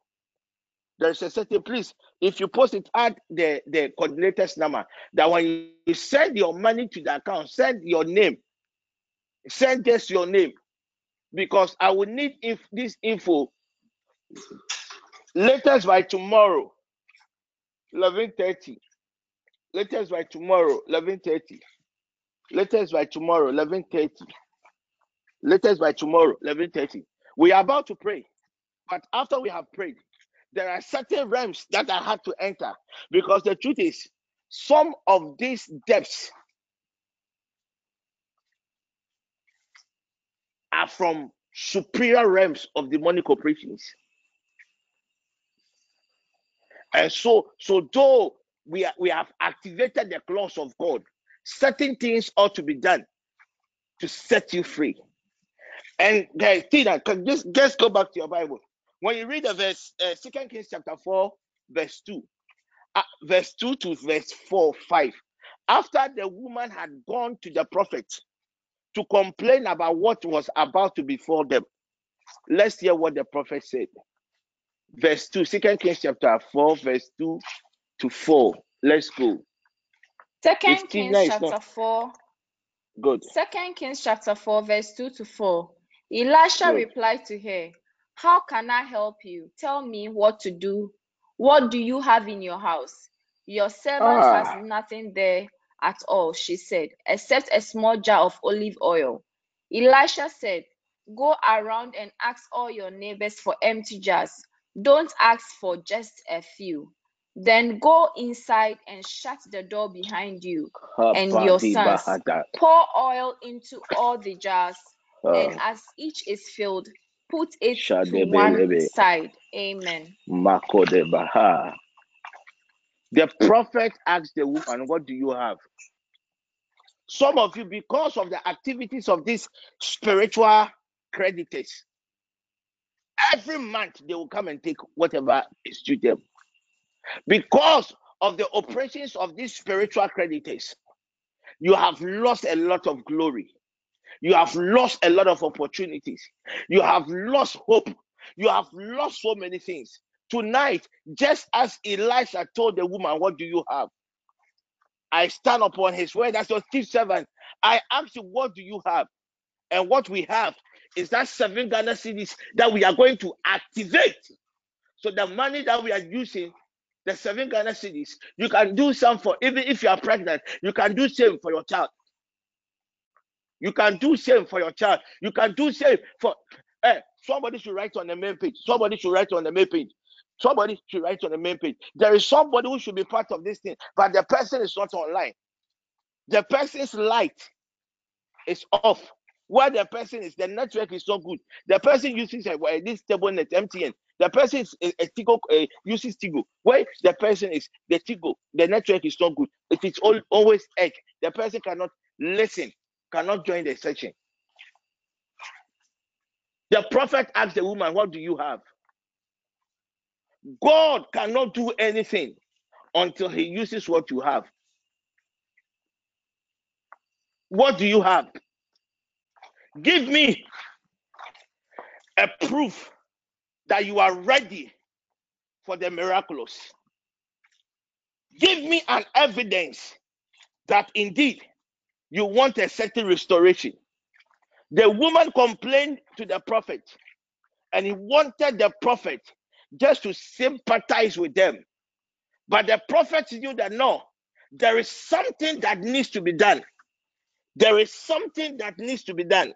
Speaker 6: There's a certain please. If you post it, add the, the coordinator's number. That when you send your money to the account, send your name. Send just your name. Because I will need if this info latest by tomorrow 11:30 latest by tomorrow 11:30 latest by tomorrow 11:30 latest by tomorrow 11:30 we are about to pray but after we have prayed there are certain realms that i had to enter because the truth is some of these debts are from superior realms of demonic operations And so, so though we are, we have activated the clause of God, certain things ought to be done to set you free. And guys, Tina, just just go back to your Bible. When you read the verse, uh, Second Kings chapter four, verse two, uh, verse two to verse four, five. After the woman had gone to the prophet to complain about what was about to befall them, let's hear what the prophet said verse 2, Second Kings chapter 4, verse 2 to 4. Let's go.
Speaker 3: Second Kings chapter not... 4.
Speaker 6: Good.
Speaker 3: Second Kings chapter 4, verse 2 to 4. Elisha Good. replied to her, How can I help you? Tell me what to do. What do you have in your house? Your servant ah. has nothing there at all, she said, except a small jar of olive oil. Elisha said, Go around and ask all your neighbors for empty jars don't ask for just a few. Then go inside and shut the door behind you and your sons. Pour oil into all the jars, and ah. as each is filled, put it to one side. Amen.
Speaker 6: The prophet asked the woman, What do you have? Some of you, because of the activities of these spiritual creditors, Every month they will come and take whatever is due them. Because of the operations of these spiritual creditors, you have lost a lot of glory. You have lost a lot of opportunities. You have lost hope. You have lost so many things. Tonight, just as Elisha told the woman, What do you have? I stand upon his word as your chief servant. I ask you, What do you have? And what we have is that seven Ghana cedis that we are going to activate. So the money that we are using, the seven Ghana cedis. you can do some for even if you are pregnant, you can do same for your child. You can do same for your child. You can do same for eh, somebody should write on the main page. Somebody should write on the main page. Somebody should write on the main page. There is somebody who should be part of this thing, but the person is not online. The person's light is off. Where the person is, the network is so good. The person uses a, well, this table net MTN. The person is a, a Tigo, uh, uses Tigo. Where the person is, the Tigo, the network is not good. It is all, always egg. The person cannot listen, cannot join the session. The prophet asked the woman, What do you have? God cannot do anything until he uses what you have. What do you have? Give me a proof that you are ready for the miraculous. Give me an evidence that indeed you want a certain restoration. The woman complained to the prophet, and he wanted the prophet just to sympathize with them. But the prophet knew that no, there is something that needs to be done. There is something that needs to be done.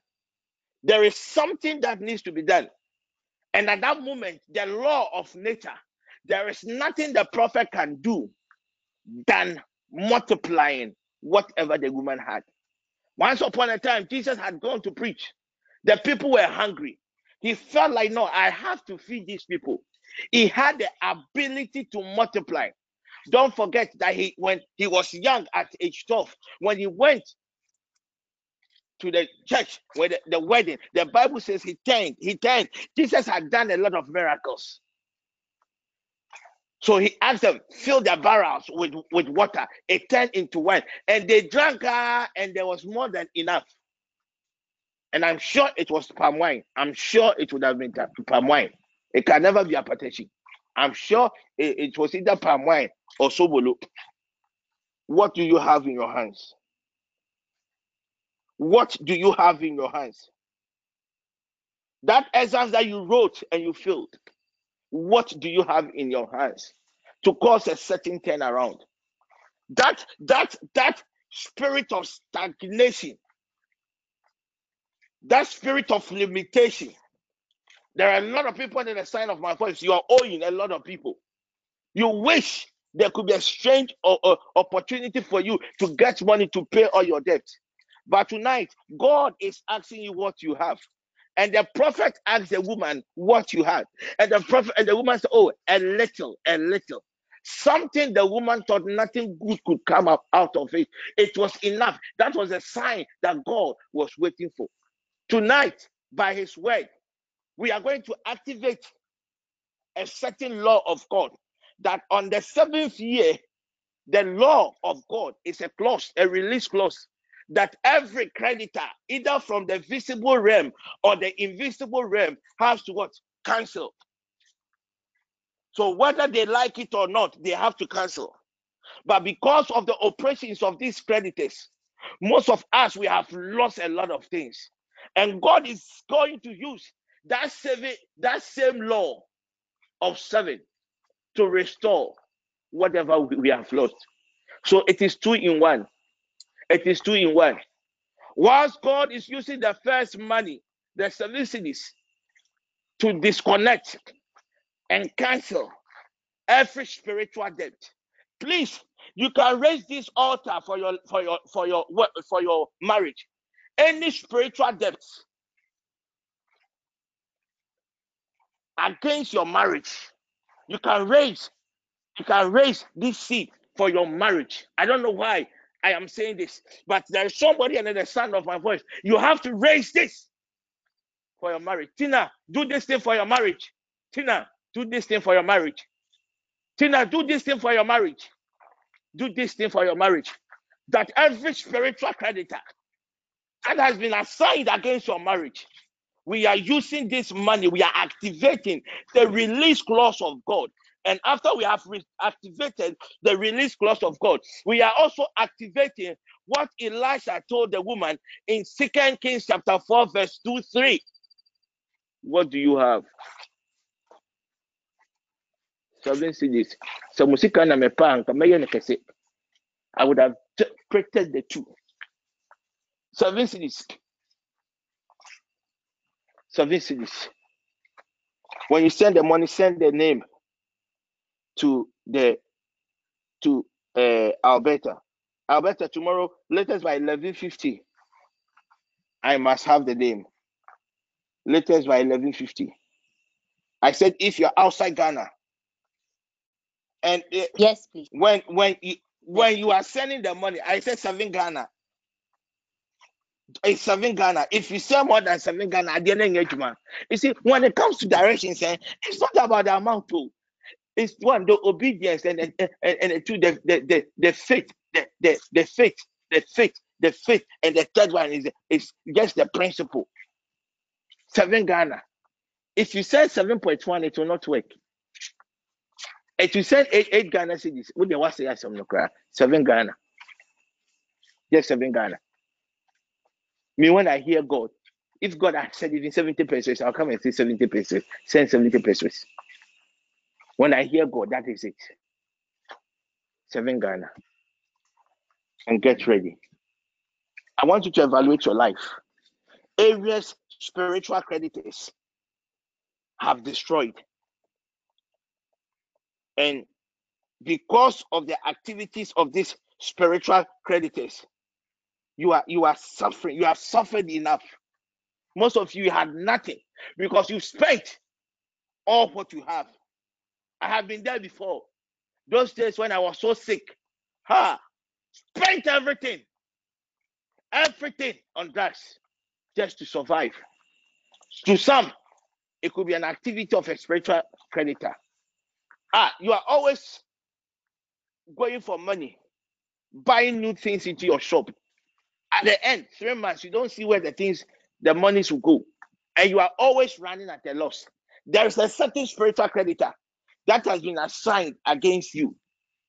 Speaker 6: There is something that needs to be done. And at that moment, the law of nature, there is nothing the prophet can do than multiplying whatever the woman had. Once upon a time, Jesus had gone to preach. The people were hungry. He felt like, no, I have to feed these people. He had the ability to multiply. Don't forget that he when he was young at age 12, when he went to the church where the, the wedding, the Bible says he turned, he turned. Jesus had done a lot of miracles. So he asked them, fill their barrels with, with water. It turned into wine. And they drank, uh, and there was more than enough. And I'm sure it was palm wine. I'm sure it would have been palm wine. It can never be a partition. I'm sure it, it was either palm wine or sobolo. What do you have in your hands? What do you have in your hands? That exams that you wrote and you filled, what do you have in your hands to cause a certain turnaround? That that that spirit of stagnation, that spirit of limitation. There are a lot of people in the sign of my voice. You are owing a lot of people. You wish there could be a strange or, or opportunity for you to get money to pay all your debts. But tonight, God is asking you what you have. And the prophet asked the woman what you had. And the prophet and the woman said, Oh, a little, a little. Something the woman thought nothing good could come up out of it. It was enough. That was a sign that God was waiting for. Tonight, by his word, we are going to activate a certain law of God that on the seventh year, the law of God is a clause, a release clause that every creditor, either from the visible realm or the invisible realm, has to what? Cancel. So whether they like it or not, they have to cancel. But because of the operations of these creditors, most of us we have lost a lot of things. And God is going to use that same, that same law of seven to restore whatever we have lost. So it is two in one. It is two in one. Whilst God is using the first money, the solicities, to disconnect and cancel every spiritual debt. Please, you can raise this altar for your for your for your for your marriage. Any spiritual debts against your marriage, you can raise you can raise this seed for your marriage. I don't know why I am saying this, but there is somebody under the sound of my voice. You have to raise this for your marriage. Tina, do this thing for your marriage. Tina, do this thing for your marriage. Tina, do this thing for your marriage. Do this thing for your marriage. that every spiritual creditor that has been assigned against your marriage, we are using this money, we are activating the release clause of God. And after we have re- activated the release clause of God, we are also activating what Elisha told the woman in Second Kings chapter 4, verse 2 3. What do you have? So musika. I would have created the two. Seven cedis. Seven cedis. When you send the money, send the name to the to uh, Alberta. Alberta, tomorrow, latest by 11.50, I must have the name. Latest by 11.50. I said, if you're outside Ghana, and it,
Speaker 1: Yes, please.
Speaker 6: when when you, when you are sending the money, I said seven Ghana. It's seven Ghana. If you sell more than seven Ghana, at the end engagement. You see, when it comes to directions, eh, it's not about the amount too. It's one the obedience and and, and, and two the the the, the faith, the, the the faith, the faith, the faith, and the third one is is just the principle. Seven Ghana. If you send seven point one, it will not work. If you send eight eight Ghana cedis, what they to say some. Seven Ghana. Just seven Ghana. Me when I hear God, if God has said even 70 pesos, I'll come and say 70 pesos. Send 70 pesos. When I hear God, that is it. Seven Ghana. And get ready. I want you to evaluate your life. Areas spiritual creditors have destroyed. And because of the activities of these spiritual creditors, you are you are suffering, you have suffered enough. Most of you had nothing because you spent all what you have. I have been there before. Those days when I was so sick, ha, spent everything, everything on drugs just to survive. To some, it could be an activity of a spiritual creditor. Ah, you are always going for money, buying new things into your shop. At the end, three months, you don't see where the things, the monies will go. And you are always running at a loss. There is a certain spiritual creditor that has been assigned against you.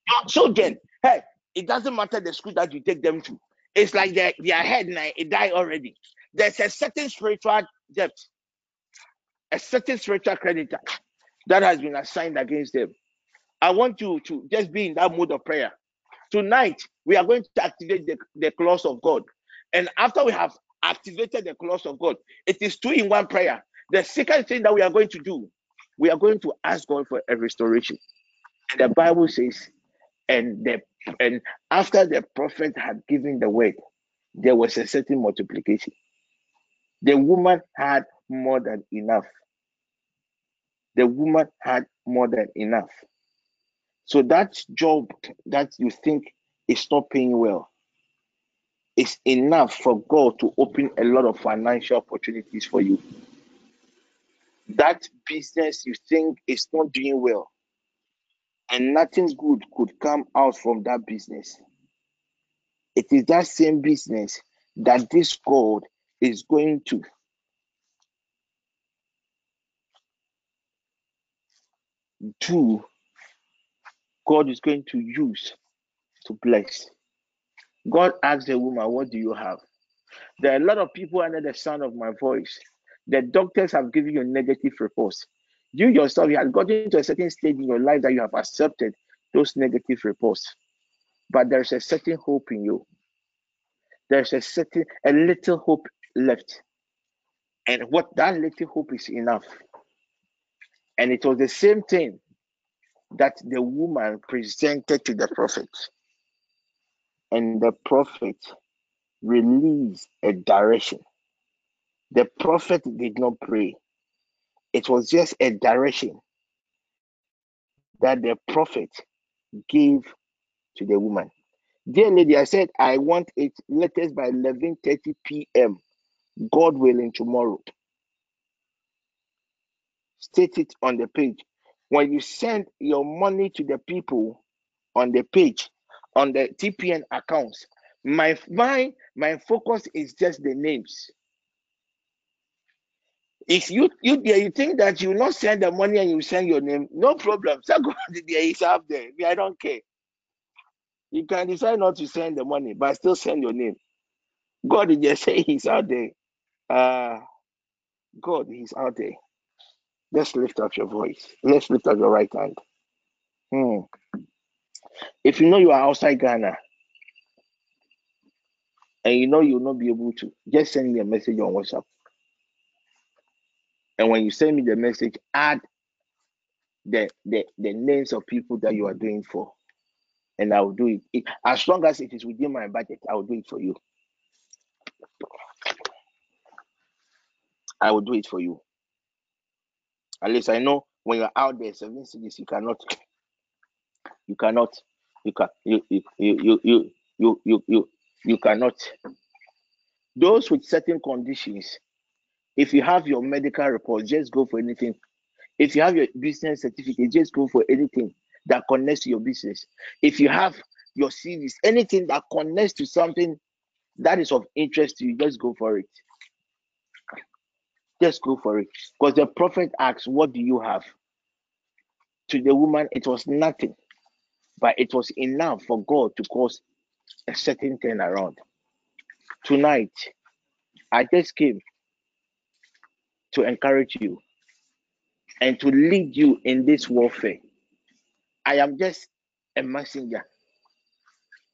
Speaker 6: Your children, hey, it doesn't matter the school that you take them to. It's like their, their head now, it died already. There's a certain spiritual debt, a certain spiritual creditor that has been assigned against them. I want you to just be in that mood of prayer. Tonight, we are going to activate the, the clause of God. And after we have activated the clause of God, it is two in one prayer. The second thing that we are going to do, we are going to ask God for a restoration. And the Bible says, and the and after the prophet had given the word, there was a certain multiplication. The woman had more than enough. The woman had more than enough. So that job that you think is not paying well is enough for God to open a lot of financial opportunities for you. That business you think is not doing well and nothing good could come out from that business. It is that same business that this God is going to do, God is going to use to bless. God asked the woman, What do you have? There are a lot of people under the sound of my voice. The doctors have given you negative reports. You yourself, you have gotten to a certain stage in your life that you have accepted those negative reports. But there's a certain hope in you. There's a certain, a little hope left. And what that little hope is enough. And it was the same thing that the woman presented to the prophet. And the prophet released a direction. The prophet did not pray, it was just a direction that the prophet gave to the woman. Dear lady, I said I want it latest by 11:30 p.m. God willing tomorrow. State it on the page. When you send your money to the people on the page, on the TPN accounts, My my my focus is just the names. If you you there, you think that you will not send the money and you send your name, no problem. Go there is up there. I don't care. You can decide not to send the money, but still send your name. God is just say He's out there. Uh, God, He's out there. Let's lift up your voice. Let's lift up your right hand. Hmm. If you know you are outside Ghana and you know you will not be able to, just send me a message on WhatsApp. And when you send me the message, add the, the, the names of people that you are doing for. And I will do it. it. As long as it is within my budget, I will do it for you. I will do it for you. At least I know when you're out there, seven cedis, you cannot, you cannot, you can, you, you, you, you, you, you, you, you cannot. Those with certain conditions, if you have your medical report, just go for anything. If you have your business certificate, just go for anything that connects to your business. If you have your CVs, anything that connects to something that is of interest to you, just go for it. Just go for it. Because the prophet asked, What do you have? To the woman, it was nothing, but it was enough for God to cause a certain turnaround. Tonight, I just came to encourage you and to lead you in this warfare. I am just a messenger.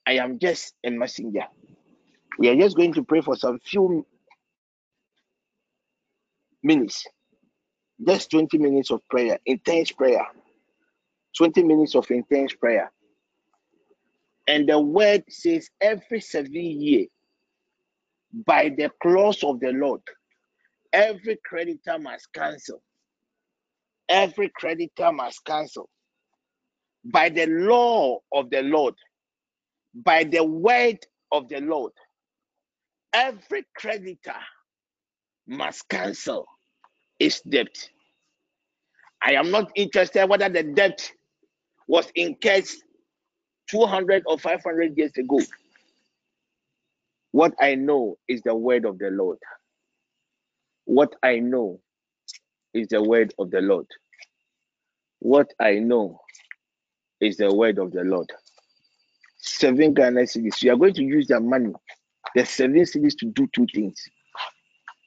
Speaker 6: I am just a messenger. We are just going to pray for some few minutes. Just 20 minutes of prayer, intense prayer. 20 minutes of intense prayer. And the word says every seven year, by the clause of the Lord, every creditor must cancel. Every creditor must cancel. By the law of the Lord, by the word of the Lord, every creditor must cancel its debt. I am not interested whether the debt was incurred 200 or 500 years ago. What I know is the word of the Lord. What I know is the word of the Lord. What I know is the word of the Lord. Seven Ghana cedis. We are going to use the money, the seven cedis, to do two things.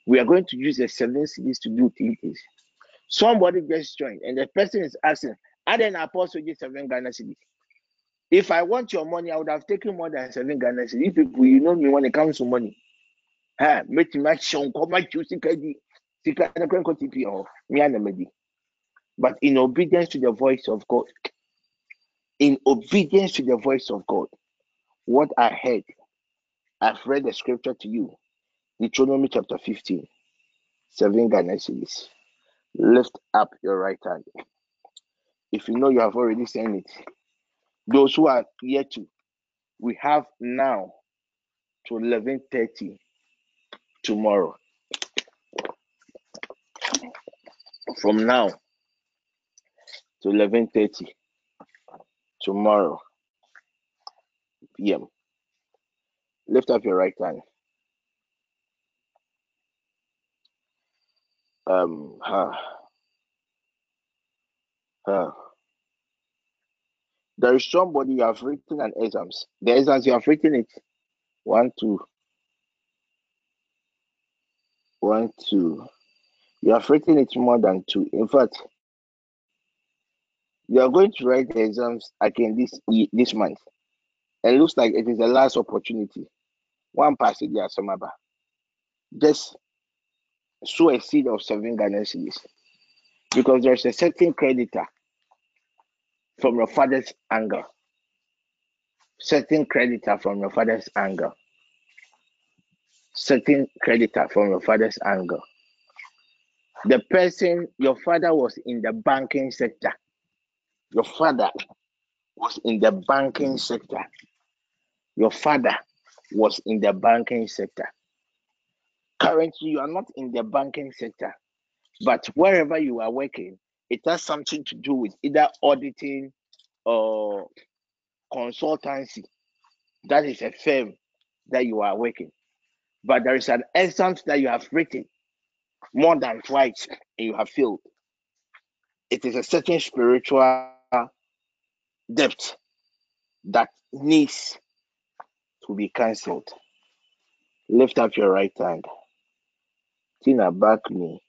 Speaker 6: We are going to use the seven cedis to do two things. Somebody just joined, and the person is asking, "Are then apostle just seven Ghana cedis?" If I want your money, I would have taken more than seven Ghana. If people, you know me when it comes to money. But in obedience to the voice of God, in obedience to the voice of God, what I heard, I've read the scripture to you. Deuteronomy chapter 15, 7 Ghana cedis. Lift up your right hand. If you know you have already seen it, those who are yet to, we have now to 11:30 tomorrow. From now to 11:30 tomorrow p.m. Lift up your right hand. Um, huh, huh. There is somebody you have written an exams. The exams you have written it. One, two, one, two. You have written it more than two. In fact, you are going to write the exams again this this month. It looks like it is the last opportunity. One passage there, some other. Just sow a seed of seven Ghana cedis. Because there's a certain creditor from your father's anger. Certain creditor from your father's anger. Certain creditor from your father's angle. The person, your father was in the banking sector. Your father was in the banking sector. Your father was in the banking sector. Currently, you are not in the banking sector, but wherever you are working, it has something to do with either auditing or consultancy. That is a firm that you are working, but there is an exam that you have written more than twice and you have failed. It is a certain spiritual debt that needs to be cancelled. Lift up your right hand. Tina, back me.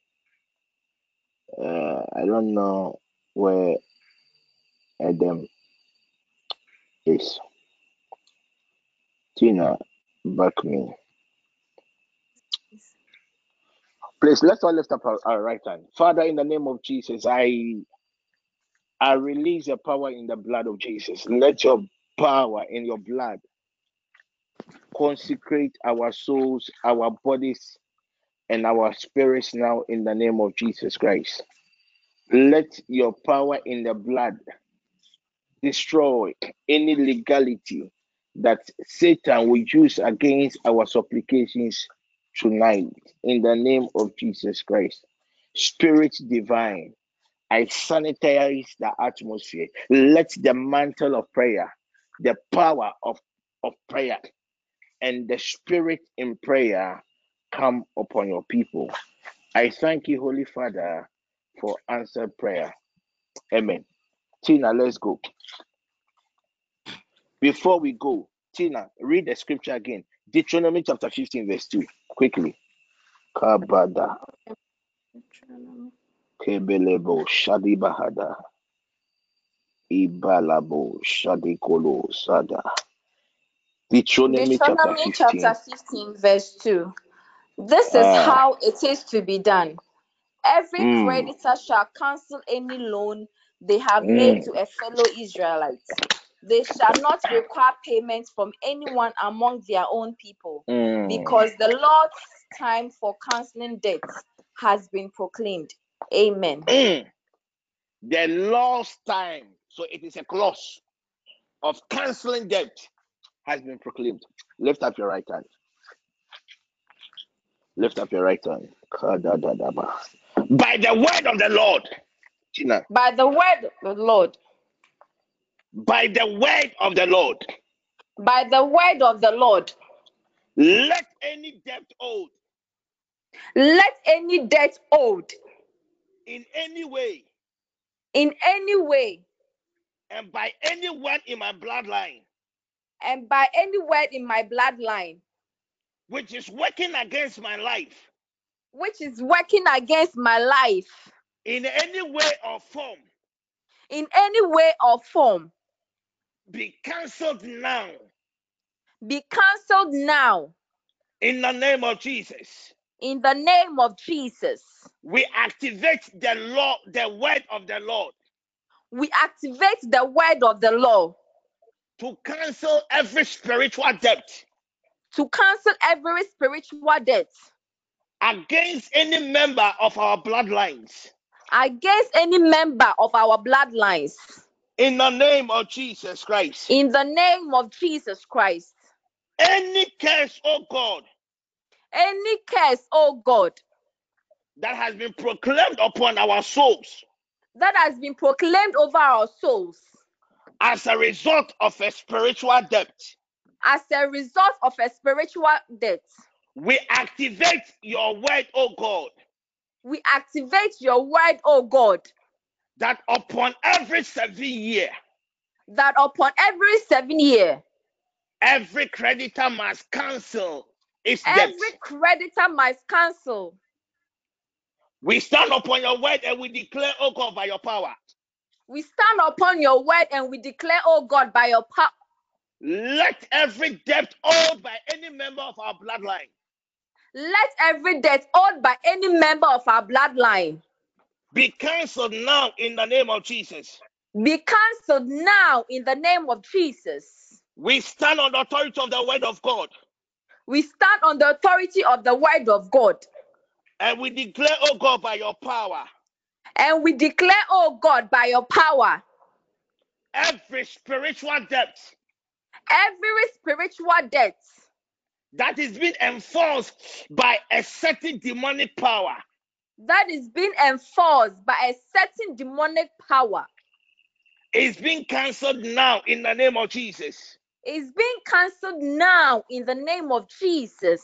Speaker 6: Uh, I don't know where Adam is. Tina, back me. Please, let's all lift up our, our right hand. Father, in the name of Jesus, I I release your power in the blood of Jesus. Let your power in your blood consecrate our souls, our bodies, and our spirits now in the name of Jesus Christ. Let your power in the blood destroy any legality that Satan will use against our supplications tonight in the name of Jesus Christ. Spirit divine, I sanitize the atmosphere. Let the mantle of prayer, the power of, of prayer, and the spirit in prayer come upon your people. I thank you, Holy Father, for answered prayer. Amen. Tina, let's go. Before we go, Tina, read the scripture again. Deuteronomy chapter 15, verse 2. Quickly. Kabada. Kebelebo Shadibahada. Ibalabo Shadikolo Sada. Deuteronomy,
Speaker 3: Deuteronomy
Speaker 6: chapter 15.
Speaker 3: chapter 15, verse 2. This is
Speaker 6: Ah.
Speaker 3: how it is to be done. Every
Speaker 6: Mm.
Speaker 3: creditor shall cancel any loan they have made to a fellow Israelite. They shall not require payment from anyone among their own people,
Speaker 6: Mm.
Speaker 3: because the Lord's time for canceling debts has been proclaimed. Amen.
Speaker 6: Mm. The Lord's time, so it is a clause of canceling debt, has been proclaimed. Lift up your right hand. Lift up your right hand. By the word of the Lord, Tina,
Speaker 3: By the word of the Lord,
Speaker 6: by the word of the Lord,
Speaker 3: by the word of the Lord,
Speaker 6: let any debt owed
Speaker 3: let any debt owed
Speaker 6: in any way.
Speaker 3: In any way.
Speaker 6: And by anyone in my bloodline.
Speaker 3: And by any word in my bloodline.
Speaker 6: Which is working against my life.
Speaker 3: Which is working against my life.
Speaker 6: In any way or form.
Speaker 3: In any way or form
Speaker 6: be cancelled now.
Speaker 3: Be cancelled now.
Speaker 6: In the name of Jesus.
Speaker 3: in the name of Jesus.
Speaker 6: We activate the law, the word of the Lord.
Speaker 3: We activate the word of the law.
Speaker 6: To cancel every spiritual debt.
Speaker 3: To cancel every spiritual debt.
Speaker 6: Against any member of our bloodlines.
Speaker 3: Against any member of our bloodlines
Speaker 6: in the name of Jesus Christ.
Speaker 3: in the name of Jesus Christ.
Speaker 6: Any curse, oh God,
Speaker 3: Any curse, oh God,
Speaker 6: that has been proclaimed upon our souls
Speaker 3: that has been proclaimed over our souls
Speaker 6: as a result of a spiritual debt,
Speaker 3: as a result of a spiritual debt,
Speaker 6: we activate your word, oh God,
Speaker 3: we activate your word, oh God,
Speaker 6: that upon every seven year,
Speaker 3: that upon every seven year,
Speaker 6: every creditor must cancel its debt.
Speaker 3: every creditor must cancel.
Speaker 6: We stand upon your word and we declare, oh God, by your power,
Speaker 3: We stand upon your word and we declare, oh God, by your power,
Speaker 6: let every debt owed by any member of our bloodline
Speaker 3: let every debt owed by any member of our bloodline
Speaker 6: be cancelled now in the name of Jesus.
Speaker 3: be cancelled now in the name of Jesus.
Speaker 6: We stand on the authority of the word of God
Speaker 3: We stand on the authority of the word of God
Speaker 6: and we declare, oh God, by your power,
Speaker 3: and we declare, oh God, by your power,
Speaker 6: every spiritual debt
Speaker 3: every spiritual debt
Speaker 6: that is being enforced by a certain demonic power
Speaker 3: that is being enforced by a certain demonic power
Speaker 6: It's being cancelled now in the name of Jesus.
Speaker 3: It's being cancelled now in the name of Jesus.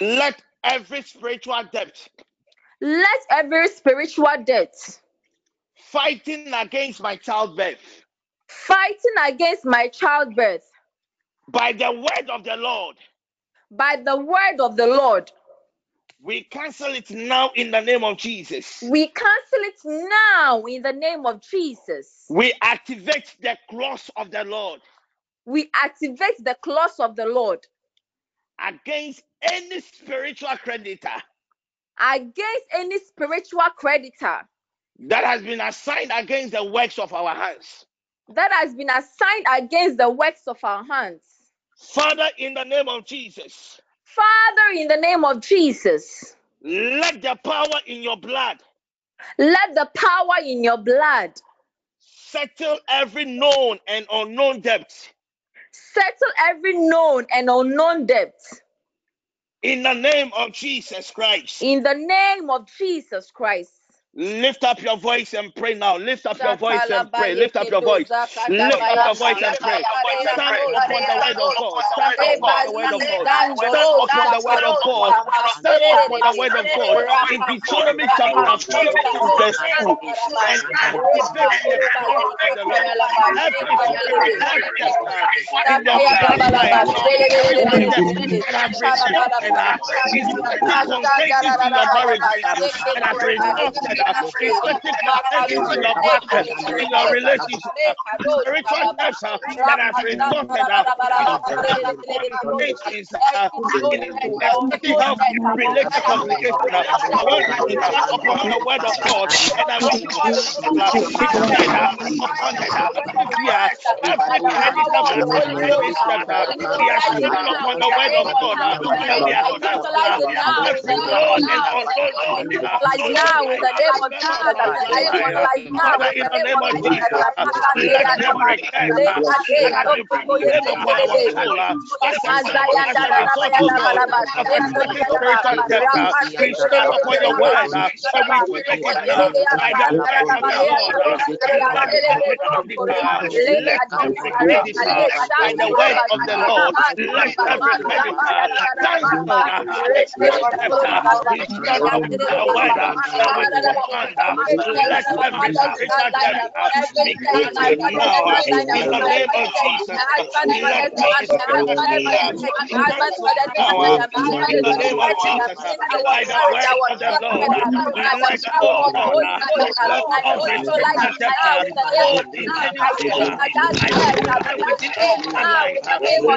Speaker 6: Let every spiritual debt
Speaker 3: Let every spiritual debt
Speaker 6: fighting against my childbirth
Speaker 3: fighting against my childbirth
Speaker 6: by the word of the Lord,
Speaker 3: by the word of the Lord,
Speaker 6: we cancel it now in the name of Jesus.
Speaker 3: we cancel it now in the name of Jesus.
Speaker 6: We activate the cross of the Lord
Speaker 3: We activate the clause of the Lord
Speaker 6: against any spiritual creditor
Speaker 3: against any spiritual creditor
Speaker 6: that has been assigned against the works of our hands.
Speaker 3: that has been assigned against the works of our hands.
Speaker 6: Father, in the name of Jesus,
Speaker 3: Father, in the name of Jesus,
Speaker 6: let the power in your blood
Speaker 3: let the power in your blood
Speaker 6: settle every known and unknown debt
Speaker 3: settle every known and unknown debt.
Speaker 6: in the name of Jesus Christ.
Speaker 3: In the name of Jesus Christ.
Speaker 6: Lift up your voice and pray now. Lift up your voice and pray. Lift up your voice. Lift up your voice and pray. Stand upon the word of God. Stand upon the word of God. Stand upon the word of God. Stand upon the word of God. In Deuteronomy chapter 15, verse 2. And activate the power of the Lord. Every spiritual chapter in your bloodline, spiritual debt that has resulted uh, in certain contagions in your uh, that has resulted uh, in certain contagions in your partner, in your relationship, uh, spiritual debt uh, that has resulted uh, in complications, uh, in a certain health related complication. uh, I want you upon the word of God, and I want you to uh, decide uh, upon it. uh, This year, every creditor that has been stepped uh, we are standing upon the word of God, uh, and we are cancelled uh, every known and unknown debt, uh,
Speaker 3: Like now in the name of Jesus. Like now
Speaker 6: in the name of Jesus, let every curse that has been put upon our soul as a as a result, of a spiritual debt, we stand upon your word and we break it now by the word of the Lord and by the word of the Let every creditor by the word Lord, let every creditor cancel this debt. We stand upon the word and we command uh, let every spiritual debt uh, be cancelled now uh, in the name of Jesus. uh, Let every spiritual debt uh, be cancelled now uh, in the name of Jesus. uh, By the word of the Lord, uh, let, oh God, uh, let every spiritual debt uh, hold in ministry, uh, within our bloodline, uh,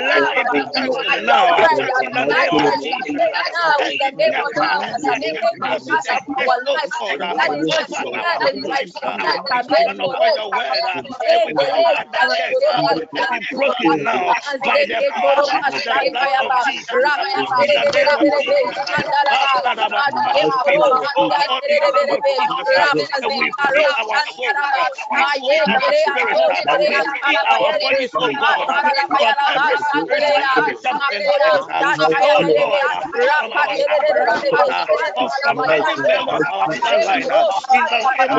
Speaker 6: let it be cancelled now uh, in the name of Jesus. uh, Any debt uh, that the houses exist, oh God, uh, over our lives, uh, we stand upon your word uh, and we command that debt uh, to be broken now by the power of the blood of Jesus. uh, In the name of Jesus. uh, We pray, oh God, in the name of Jesus, uh, and we free our soul, uh, we free our spirit, uh, we free our bodies, oh God, uh, from every spiritual jumping uh, oh God, uh, from our generation, uh, or from any member of our bloodline, uh, in the your voice and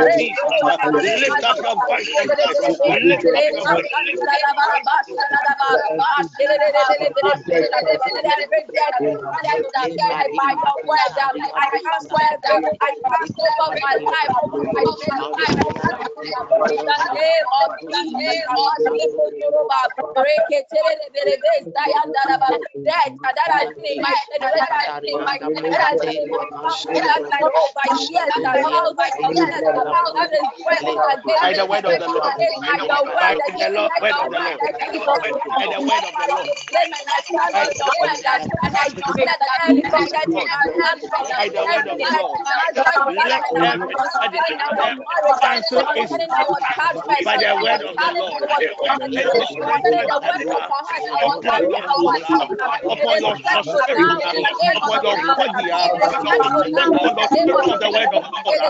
Speaker 6: pray. Lift up your voice. By the word of the Lord. By the Lord, word the Lord. By the word of the Lord. By the word by the word of the Lord. Let every creditor cancel its by the word of the Lord. Any spiritual creditor upon your soul, upon your, your spirit, upon your body, upon the spirit of the word of God.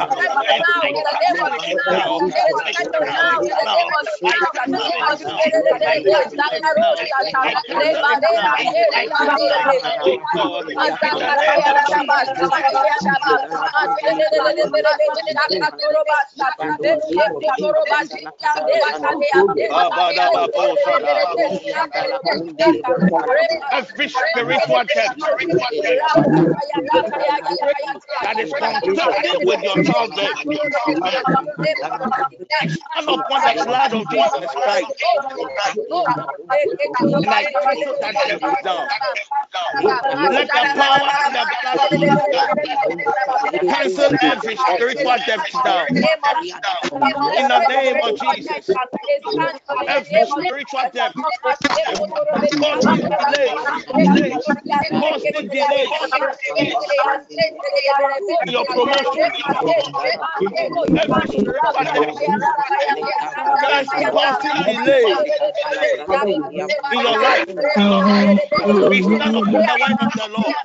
Speaker 3: Every spiritual debt that is contending with your stand upon the blood of Jesus Christ. And I that devil down. Let the power in the blood cancel every spiritual debt down. In the name of Jesus. Every spiritual debt causing delays, causing delays in your promotion. Every spiritual debt that is causing delays in your life. We stand upon the word of the Lord.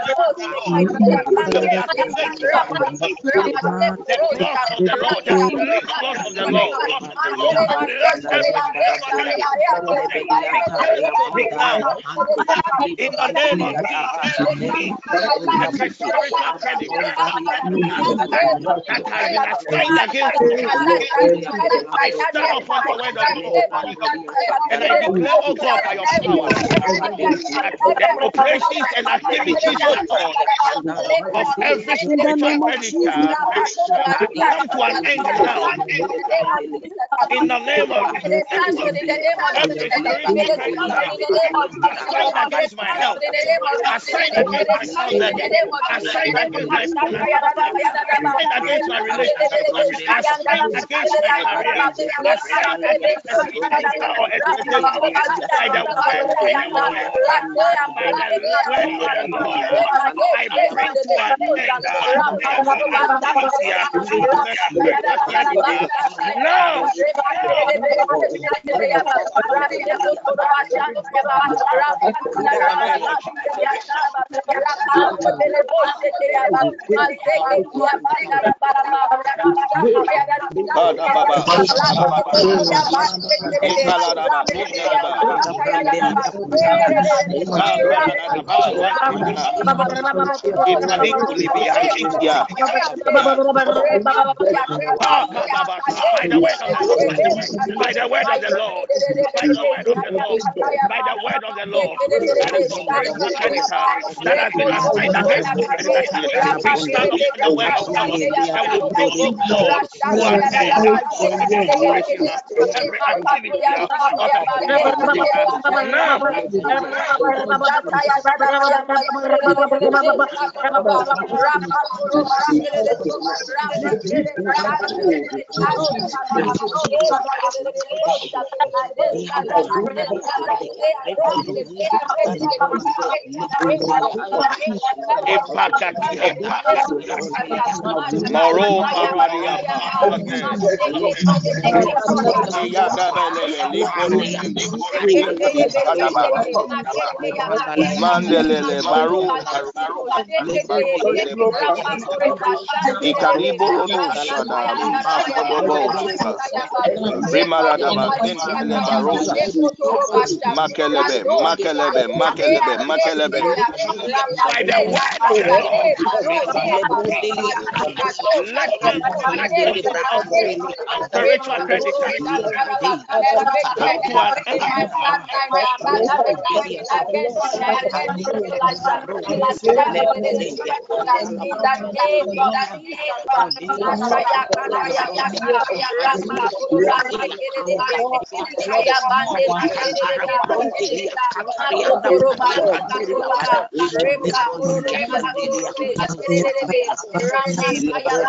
Speaker 3: We activate the blood of the Lord, the healing blood of the Lord. Let every spiritual now in the name of Jesus. Every spiritual creditor that has been assigned against you, I stand upon the word of God and I declare, oh God, by your power, that the operations and activities, oh God, of every spiritual creditor come to an end now. In the name of Jesus, every spiritual creditor assigned against my health, assigned against my salvation, assigned against my finances, assigned against my relationship, against my against by the I bring to an end the. Now, by the by the word of the Lord, by the word of the Lord, by the word of the Lord, we bring, oh God, to an end every operation, every activity of a spiritual creditor. Now, Moro Maradia Mandelele Baru Ikaribo Shada Makodobo Rimarada Mazindele Makelebe Makelebe Makelebe Makelebe by the word of the Lord let every of spiritual creditor come to an end by the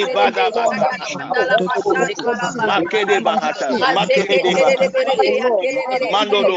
Speaker 3: ibada bata mandolo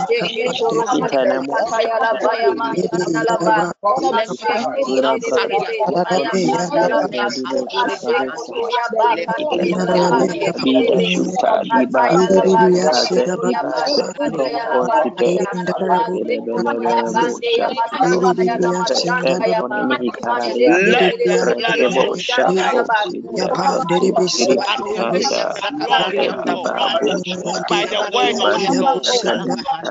Speaker 3: by the word.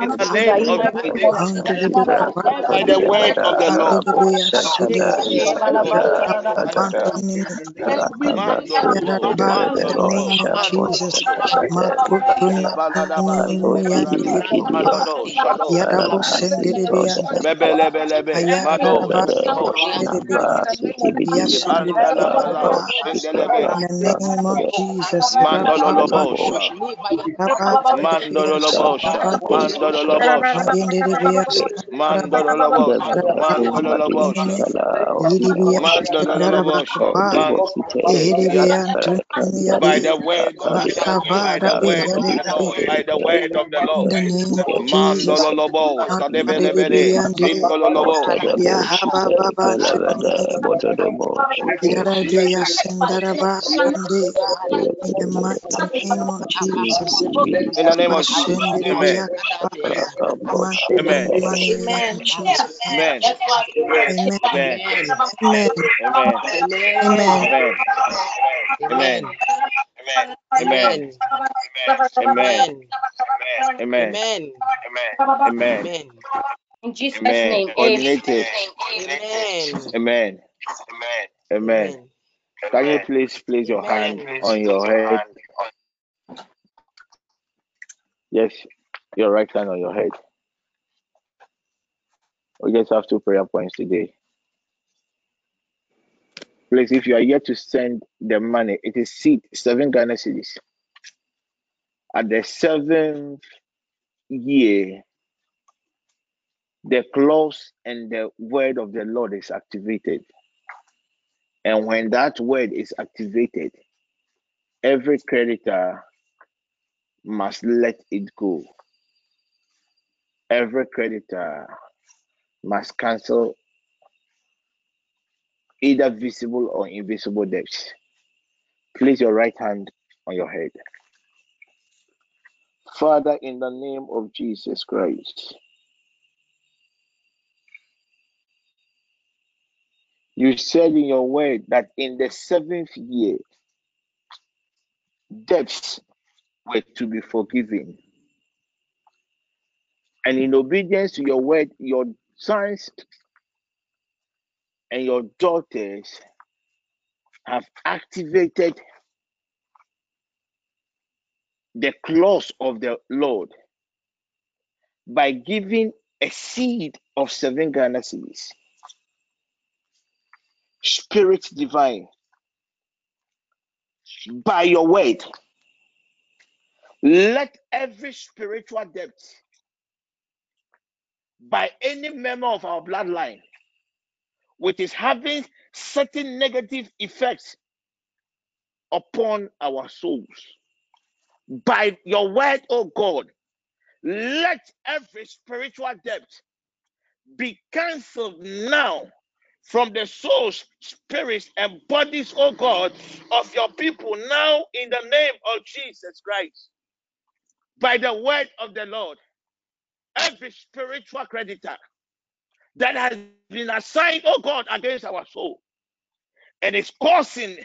Speaker 6: In the name of the Lord Jesus. By the word of the Lord. Mandololobosha by the word of the Lord.
Speaker 4: In the name of Jesus.
Speaker 6: Amen. Amen.
Speaker 4: Amen.
Speaker 6: Amen.
Speaker 4: Amen.
Speaker 6: Amen.
Speaker 4: Amen.
Speaker 6: Amen.
Speaker 4: Amen.
Speaker 6: Amen. Amen. Amen. Amen. Amen.
Speaker 1: In Jesus'
Speaker 6: Amen.
Speaker 1: name,
Speaker 6: Coordinated.
Speaker 5: Amen.
Speaker 6: Amen. Amen. Can you please place your hand on your head? Yes, your right hand on your head. We just have two prayer points today. Please, if you are yet to send the money, it is seed, seven Ghana cedis. At the seventh year, the clause and the word of the Lord is activated. And when that word is activated, every creditor must let it go. Every creditor must cancel either visible or invisible debts. Place your right hand on your head. Father, in the name of Jesus Christ, you said in your word that in the seventh year, debts were to be forgiven. And in obedience to your word, your sons and your daughters have activated the clause of the Lord by giving a seed of seven Ghana cedis. Spirit divine, by your word, let every spiritual debt by any member of our bloodline, which is having certain negative effects upon our souls, by your word, oh God, let every spiritual debt be cancelled now from the souls, spirits, and bodies, oh God, of your people now in the name of Jesus Christ. By the word of the Lord, every spiritual creditor that has been assigned, oh God, against our soul and is causing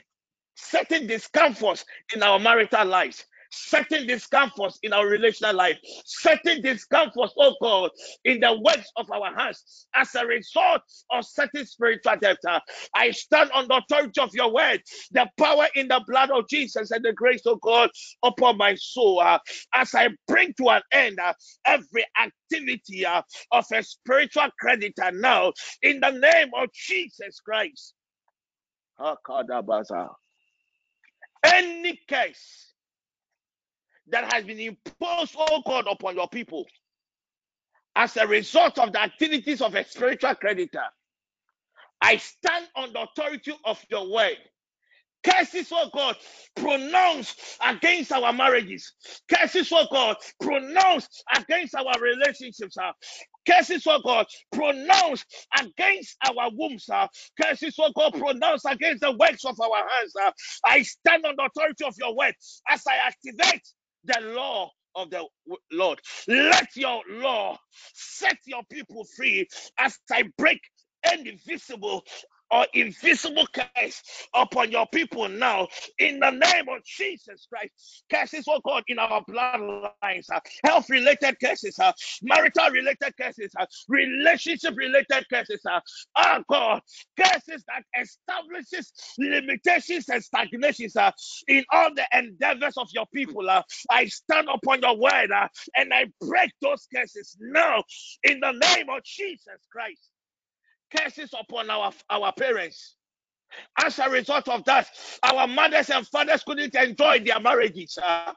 Speaker 6: certain discomforts in our marital lives, certain discomforts in our relational life, certain discomforts, oh God, in the works of our hands as a result of certain spiritual debt. uh, I stand on the authority of your word, the power in the blood of Jesus and the grace of God upon my soul uh, as I bring to an end uh, every activity uh, of a spiritual creditor now in the name of Jesus Christ. Any case that has been imposed, oh God, upon your people as a result of the activities of a spiritual creditor. I stand on the authority of your word. Curses, oh God, pronounced against our marriages. Curses, oh God, pronounced against our relationships. Uh. Curses, oh God, pronounced against our wombs. Uh. Curses, oh God, pronounced against the works of our hands. Uh. I stand on the authority of your word as I activate the law of the Lord. Let your law set your people free as I break any visible or invisible curse upon your people now in the name of Jesus Christ. Curses, oh God, in our bloodlines, uh, health related curses, uh, marital related curses, uh, relationship related curses, uh, oh God, curses that establishes limitations and stagnations uh, in all the endeavors of your people. Uh, I stand upon your word uh, and I break those curses now in the name of Jesus Christ curses upon our our parents. As a result of that, our mothers and fathers couldn't enjoy their marriages. uh,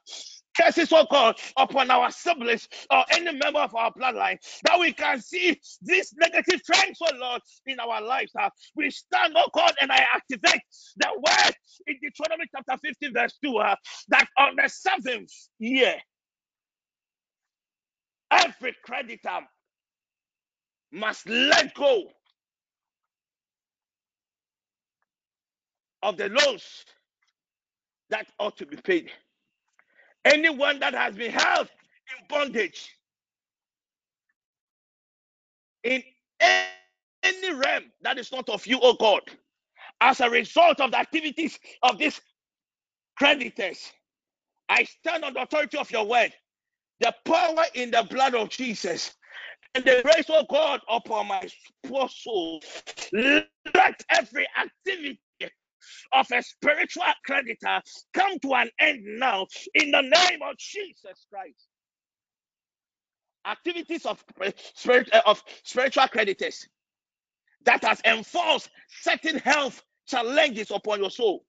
Speaker 6: curses, oh God, upon our siblings or any member of our bloodline, that we can see these negative trends, oh Lord, in our lives. uh. we stand, oh God, and I activate the word in Deuteronomy chapter 15, verse 2, uh, that on the seventh year, every creditor must let go of the loans that ought to be paid. Anyone that has been held in bondage in any realm that is not of you, oh God, as a result of the activities of these creditors, I stand on the authority of your word, the power in the blood of Jesus, and the grace of God upon my poor soul. Let every activity of a spiritual creditor come to an end now in the name of Jesus Christ. Activities of spirit uh, of spiritual creditors that has enforced certain health challenges upon your soul,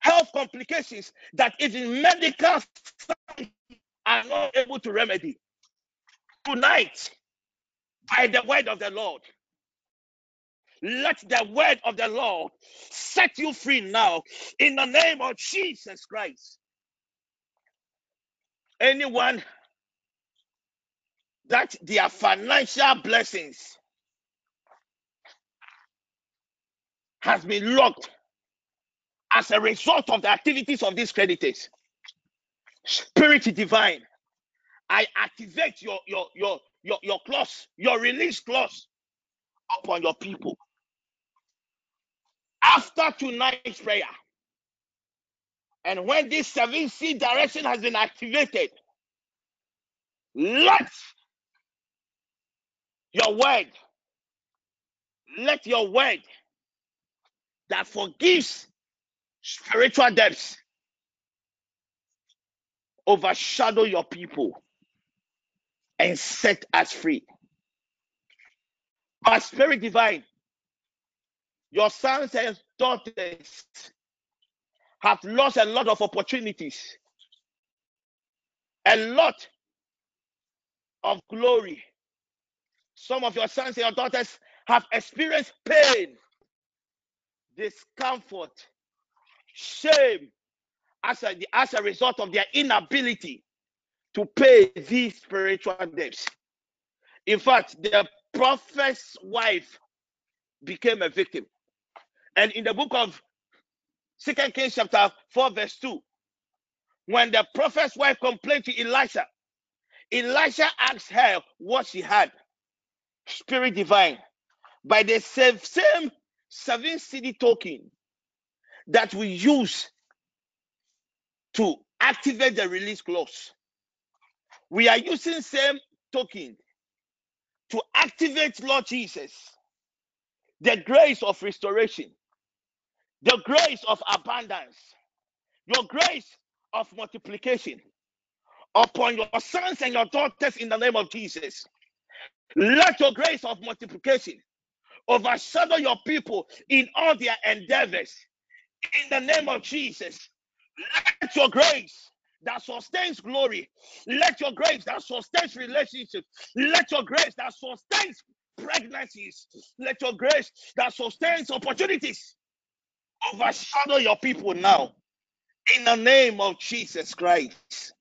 Speaker 6: health complications that even medical are not able to remedy. Tonight, by the word of the Lord, let the word of the Lord set you free now in the name of Jesus Christ. Anyone that their financial blessings has been locked as a result of the activities of these creditors, Spirit divine, I activate your your your your your clause, your release clause upon your people. After tonight's prayer, And when this 7C direction has been activated, let your word, let your word that forgives spiritual debts overshadow your people and set us free. But Spirit Divine, your sons and daughters have lost a lot of opportunities, a lot of glory. Some of your sons and your daughters have experienced pain, discomfort, shame as a, as a result of their inability to pay these spiritual debts. In fact, the prophet's wife became a victim. And in the book of Second Kings chapter 4, verse 2, when the prophet's wife complained to Elisha, Elisha asked her what she had. Spirit divine. By the same, same seven cedi token that we use to activate the release clause. We are using same token to activate Lord Jesus, the grace of restoration, the grace of abundance, your grace of multiplication upon your sons and your daughters in the name of Jesus. Let your grace of multiplication overshadow your people in all their endeavors in the name of Jesus. Let your grace that sustains glory, let your grace that sustains relationships, let your grace that sustains pregnancies, let your grace that sustains opportunities overshadow your people now in the name of Jesus Christ.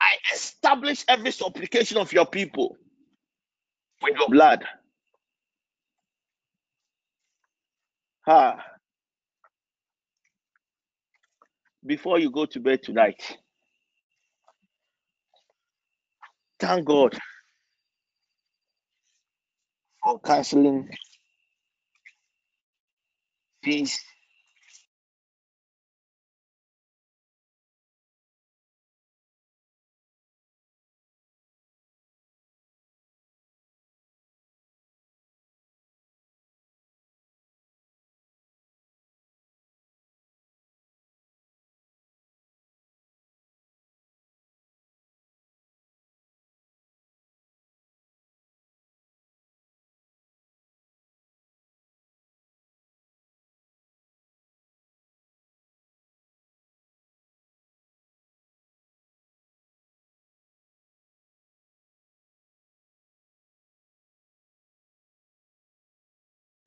Speaker 6: I establish every supplication of your people with your blood. Ah. Before you go to bed tonight, thank God for canceling these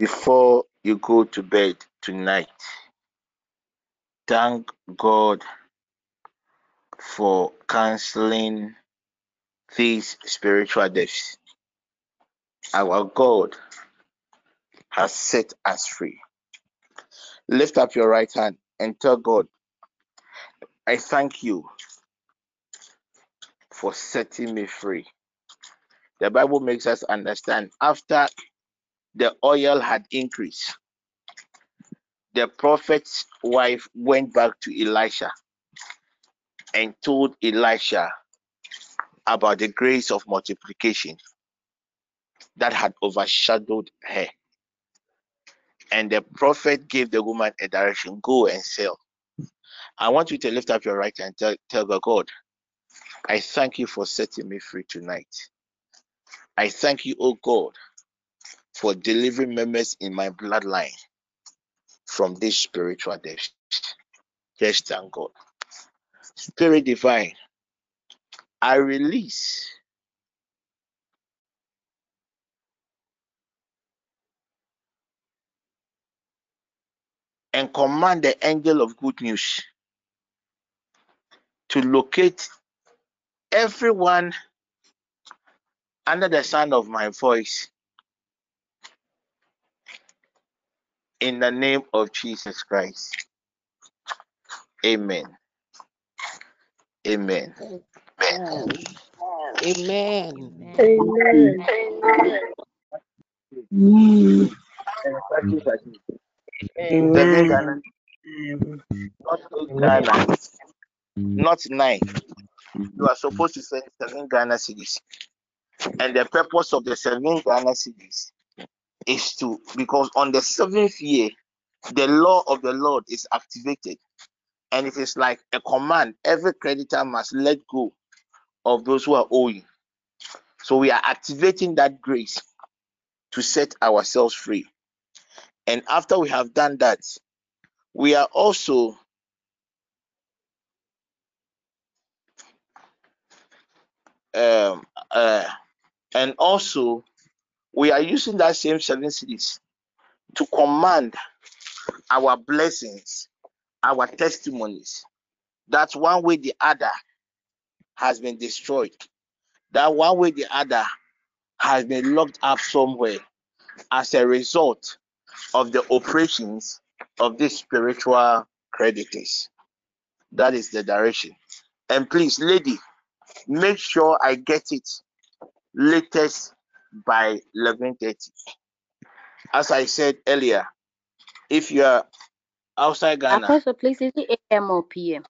Speaker 6: before you go to bed tonight. Thank God for canceling these spiritual debts. Our God has set us free. Lift up your right hand and tell God, I thank you for setting me free. The Bible makes us understand after the oil had increased, the prophet's wife went back to Elisha and told Elisha about the grace of multiplication that had overshadowed her. And the prophet gave the woman a direction go and sell. I want you to lift up your right hand and tell, tell God, God, I thank you for setting me free tonight. I thank you, oh God, for delivering members in my bloodline from this spiritual debt. Yes, thank God. Spirit divine, I release and command the angel of good news to locate everyone under the sound of my voice in the name of Jesus Christ. Amen. Amen.
Speaker 5: Amen. Amen.
Speaker 1: Amen.
Speaker 4: Amen.
Speaker 6: Amen. not eight Ghana, not nine. You are supposed to send seven Ghana cedis. And the purpose of the seven Ghana cedis is to, because on the seventh year, the law of the Lord is activated. And if it is like a command. Every creditor must let go of those who are owing. So we are activating that grace to set ourselves free. And after we have done that, we are also um, uh, and also we are using that same seven cedis to command our blessings, our testimonies. That one way the other has been destroyed. That one way the other has been locked up somewhere as a result of the operations of these spiritual creditors. That is the direction. And please, lady, make sure I get it latest by 11:30. As I said earlier, if you are outside Ghana,
Speaker 1: Apostle, please, is it AM or PM?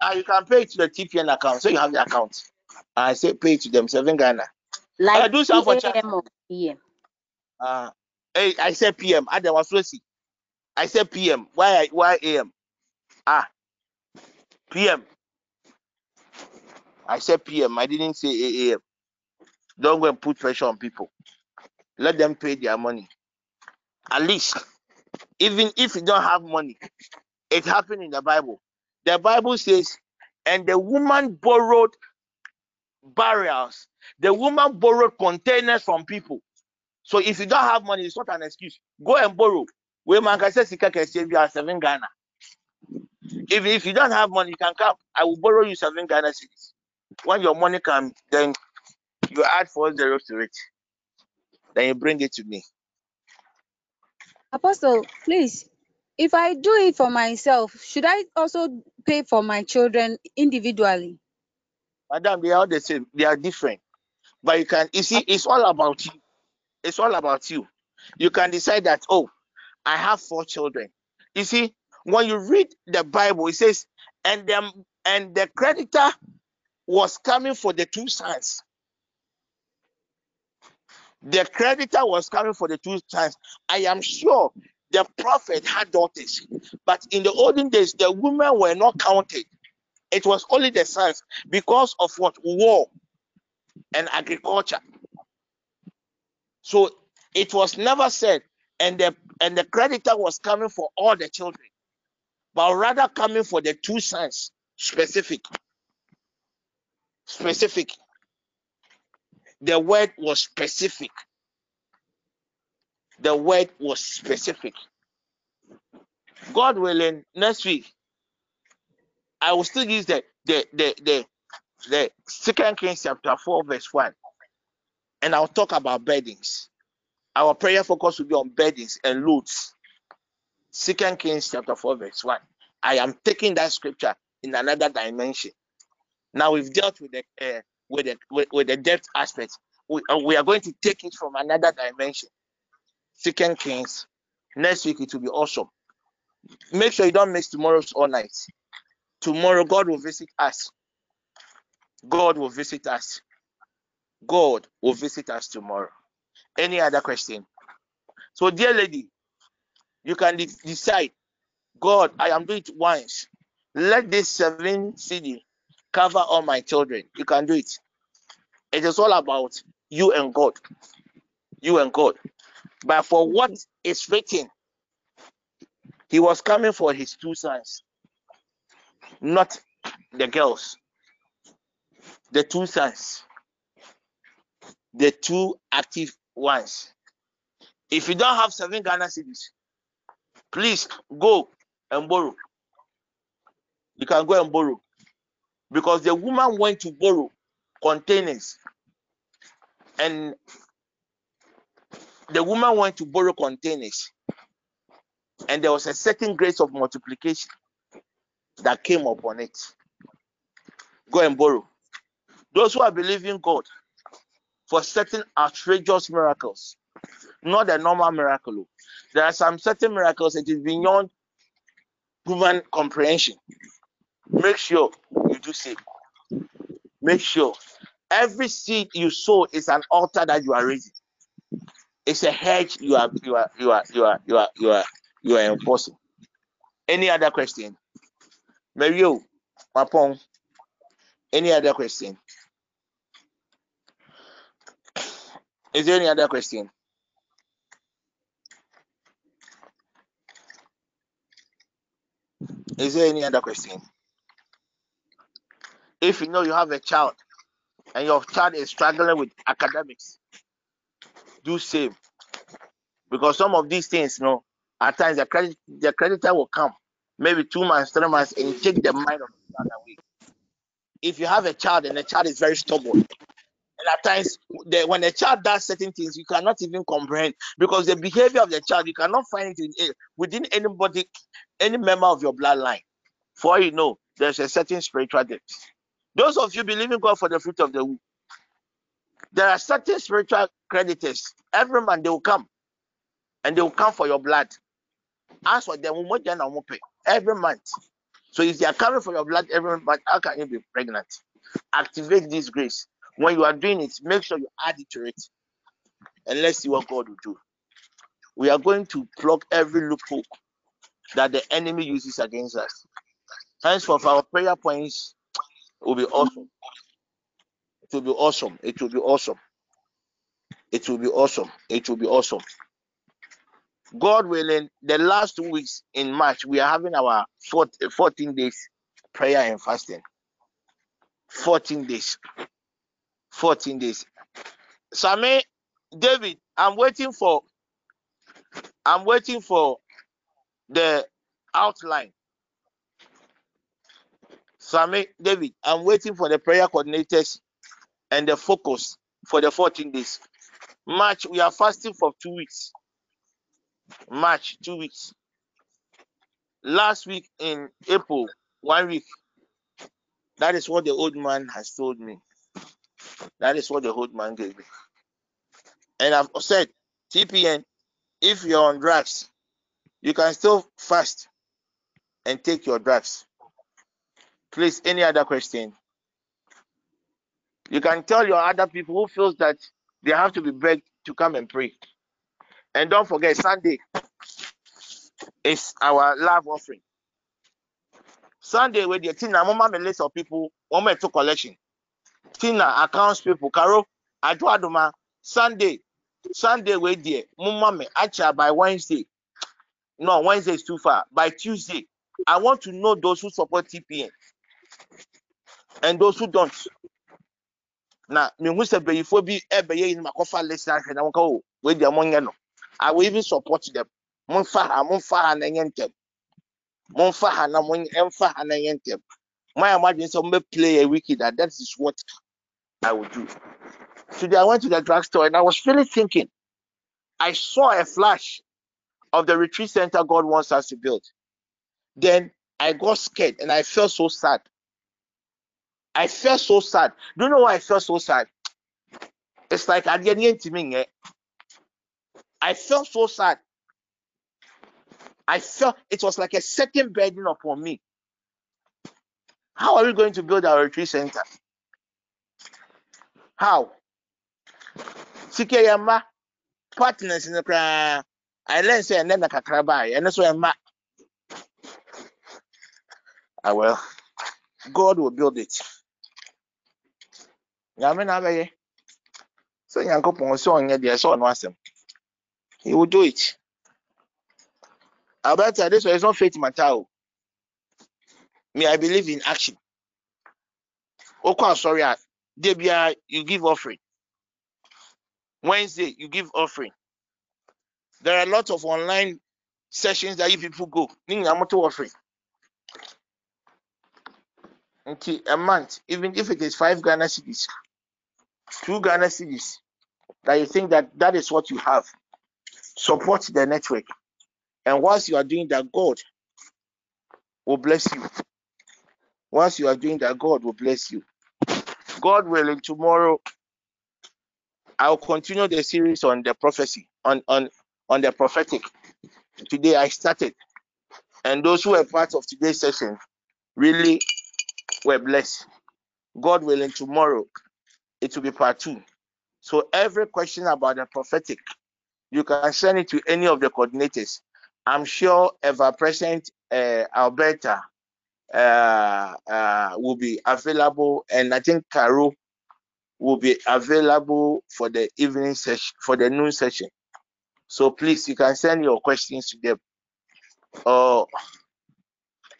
Speaker 6: uh, you can pay it to the TPN account, so you have the account. I say pay it to them, seven Ghana.
Speaker 1: Like
Speaker 6: I do some for.
Speaker 1: AM or PM?
Speaker 6: Uh, hey, I said PM. I was Swissy. I said PM. Why? Why AM? Ah, PM. I said PM. I didn't say AM. Don't go and put pressure on people. Let them pay their money. At least, even if you don't have money, it happened in the Bible. The Bible says, and the woman borrowed barrels. The woman borrowed containers from people. So if you don't have money, it's not an excuse. Go and borrow. Where man can say Sika can save you seven Ghana. If, if you don't have money, you can come. I will borrow you seven Ghana cedis. When your money comes, then you add four zeros to it. Then you bring it to me.
Speaker 7: Apostle, please, if I do it for myself, should I also pay for my children individually?
Speaker 6: Madam, they are all the same. They are different. But you can, you see, it's all about you. It's all about you. You can decide that, oh, I have four children. You see, when you read the Bible, it says, and them and the creditor was coming for the two sons. The creditor was coming for the two sons. I am sure the prophet had daughters, but in the olden days, the women were not counted. It was only the sons because of what war and agriculture. So it was never said, and the and the creditor was coming for all the children, but rather coming for the two sons, specific. Specific. The word was specific. The word was specific. God willing, next week I will still use the the the the, the Second Kings chapter four verse one, and I'll talk about burdens. Our prayer focus will be on burdens and loads. Second Kings chapter 4, verse 1. I am taking that scripture in another dimension. Now we've dealt with the uh, with the with, with, the debt aspect. We, uh, we are going to take it from another dimension. Second Kings. Next week it will be awesome. Make sure you don't miss tomorrow's all night. Tomorrow God will visit us. God will visit us. God will visit us tomorrow. Any other question? So, dear lady, you can de- decide. God, I am doing it once. Let this seven cedi cover all my children. You can do it. It is all about you and God. You and God. But for what is written, he was coming for his two sons, not the girls. The two sons, the two active ones. If you don't have seven Ghana cedis, please go and borrow. You can go and borrow. Because the woman went to borrow containers. And the woman went to borrow containers. And there was a certain grace of multiplication that came upon it. Go and borrow. Those who are believing God for certain outrageous miracles, not a normal miracle. Oh. There are some certain miracles that is beyond human comprehension. Make sure you do same. Make sure every seed you sow is an altar that you are raising. It's a hedge you are you are you are you are you are you are you are enforcing. Any other question? Mario, Mapong. Any other question? Is there any other question? Is there any other question? If you know you have a child and your child is struggling with academics, do same. Because some of these things, you know, at times the credit the creditor will come, maybe two months, three months, and take the mind of the child away. If you have a child and the child is very stubborn, and at times the, when a child does certain things, you cannot even comprehend because the behavior of the child you cannot find it in, eh, within anybody, any member of your bloodline. For you know, there's a certain spiritual debt. Those of you believing God for the fruit of the womb, there are certain spiritual creditors. Every man they will come, and they will come for your blood. As for them, every month. So if they are coming for your blood every month, how can you be pregnant? Activate this grace. When you are doing it, make sure you add it to it. And let's see what God will do. We are going to plug every loophole that the enemy uses against us. Thanks for our prayer points will be awesome. It will be awesome. It will be awesome. It will be awesome. It will be awesome. God willing, the last two weeks in March, we are having our 14 days prayer and fasting. 14 days. 14 days. Sammy, David, I'm waiting for I'm waiting for the outline. Sammy, David, I'm waiting for the prayer coordinators and the focus for the 14 days. March, we are fasting for two weeks. March, two weeks. Last week in April, one week. That is what the old man has told me. That is what the old man gave me. And I've said, TPN, if you're on drugs, you can still fast and take your drugs. Please, any other question? You can tell your other people who feels that they have to be begged to come and pray. And don't forget, Sunday is our love offering. Sunday, with your Tina, mama, me list of people, one to collection. Tina, accounts people, Caro, Adwaduma, Sunday, Sunday, with dear, mama, actually by Wednesday. No, Wednesday is too far. By Tuesday, I want to know those who support TPN and those who don't. na mehu sɛ bɛyifoɔ bi ɛbɛyɛ yi ma kɔfa list ahwɛ na wɔka o wei deɛ monyɛ no. I will even support them. Momfa ha momfa ha na ɛnyɛ ntɛm. Momfa ha na ɛmfa ha na ɛnyɛ ntɛm. Mo ayɛ mo adwene play a wiki that that is what i will do. Today i went to the drugstore and i was really thinking. I saw a flash of the retreat center god wants us to build. Then i got scared and i felt so sad I felt so sad. Do you know why I felt so sad? It's like I didn't to I felt so sad. I felt it was like a second burden upon me. How are we going to build our retreat center? How? Sikeyama partners in the crowd. I learned say and then the kakrabai and that's why I'm Ah well, God will build it. He will do it Alberta, this is not faith matter. Oh. Me, I believe in action. Okay, sorry, Debia, you give offering. Wednesday, you give offering. There are a lot of online sessions that you people go. I'm offering. Okay, a month, even if it is five Ghana cedis, two Ghana that you think that that is what you have, support the network. And once you are doing that, God will bless you. Once you are doing that, God will bless you. God willing, tomorrow I'll continue the series on the prophecy, on on on the prophetic. Today I started. And those who were part of today's session really were blessed. God willing, tomorrow it will be part two. So every question about the prophetic, you can send it to any of the coordinators. I'm sure ever present uh, Alberta uh, uh, will be available, and I think Caro will be available for the evening session, for the noon session. So please, you can send your questions to them, or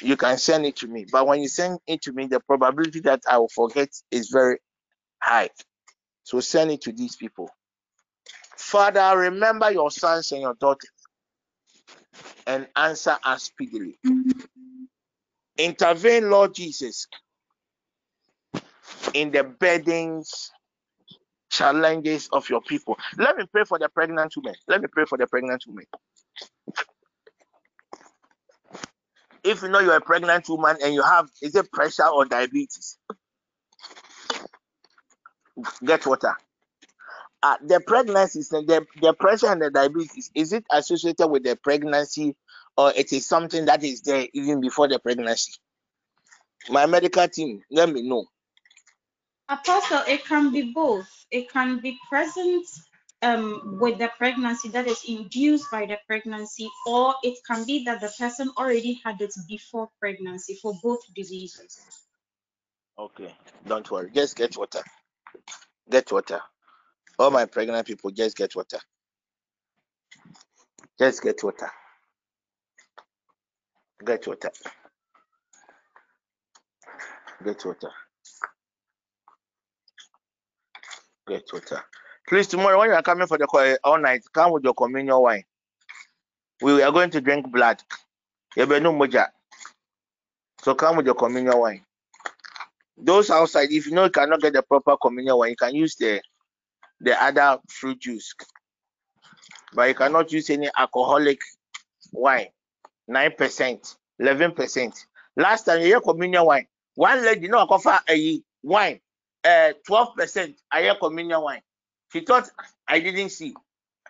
Speaker 6: you can send it to me. But when you send it to me, the probability that I will forget is very high. So send it to these people. Father, remember your sons and your daughters and answer us speedily. Intervene, Lord Jesus, in the burdens, challenges of your people. Let me pray for the pregnant women. Let me pray for the pregnant women. If you know you're a pregnant woman and you have is it pressure or diabetes, get water. Uh, the pregnancy, the, the pressure and the diabetes, is it associated with the pregnancy or it is something that is there even before the pregnancy? My medical team, let me know.
Speaker 8: Apostle, it can be both. It can be present um, with the pregnancy that is induced by the pregnancy, or it can be that the person already had it before pregnancy for both diseases.
Speaker 6: Okay, don't worry. Just get water. Get water. All my pregnant people, just get water. Just get water. Get water. Get water. Get water. Please, tomorrow when you are coming for the choir all night, come with your communion wine. We are going to drink blood. So come with your communion wine. Those outside, if you know you cannot get the proper communion wine, you can use the the other fruit juice. But you cannot use any alcoholic wine. 9%, 11%. Last time you hear communion wine, one lady no offer a wine, uh, 12%. I hear communion wine. She thought I didn't see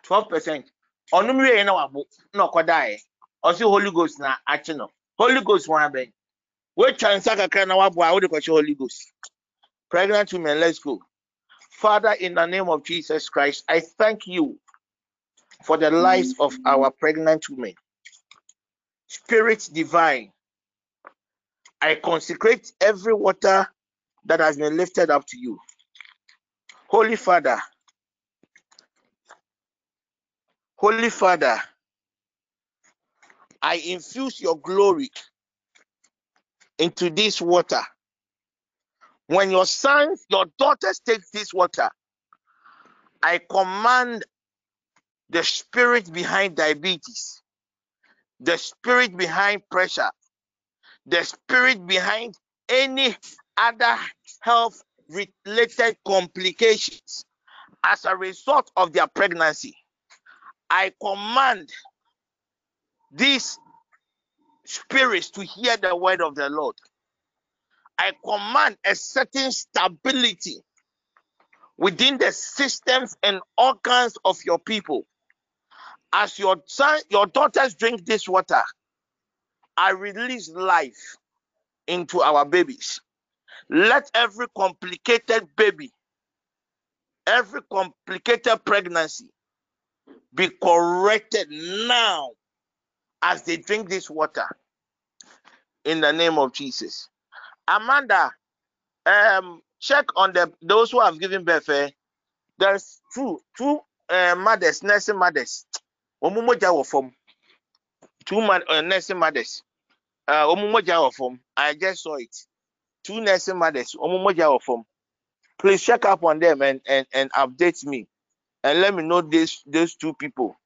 Speaker 6: 12%. Onumri yẹn na wabo na ọkọda yẹ ọsị Holy Ghost na no Holy Ghost wọn abẹ wetwa nsa kakra na wabo a wode kọchị Holy Ghost. Pregnant women, let's go. Father, in the name of Jesus Christ, I thank you for the lives of our pregnant women. Spirit divine, I consecrate every water that has been lifted up to you. Holy Father, Holy Father, I infuse your glory into this water. When your sons, your daughters take this water, I command the spirit behind diabetes, the spirit behind pressure, the spirit behind any other health related complications as a result of their pregnancy. I command these spirits to hear the word of the Lord. I command a certain stability within the systems and organs of your people. As your son, your daughters drink this water, I release life into our babies. Let every complicated baby, every complicated pregnancy be corrected now as they drink this water in the name of Jesus. Amanda, um, check on the those who have given birth. Eh? There's two two uh, mothers, nursing mothers. Omumoja wɔ fam. Two man, uh, nursing mothers. Uh, omumoja fam. I just saw it. Two nursing mothers. Omumoja wɔ fam. Please check up on them and, and, and update me. And let me know this those two people.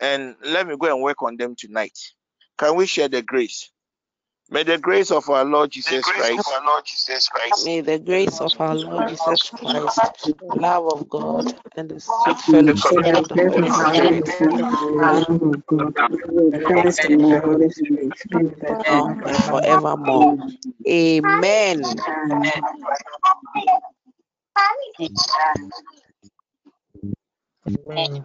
Speaker 6: And let me go and work on them tonight. Can we share the grace? May the grace of our Lord Jesus Christ,
Speaker 5: Lord Jesus Christ, may the grace of our Lord Jesus Christ, the love of God, and the sweet fellowship of the Holy Spirit now and forevermore. Amen.
Speaker 9: Amen. Amen.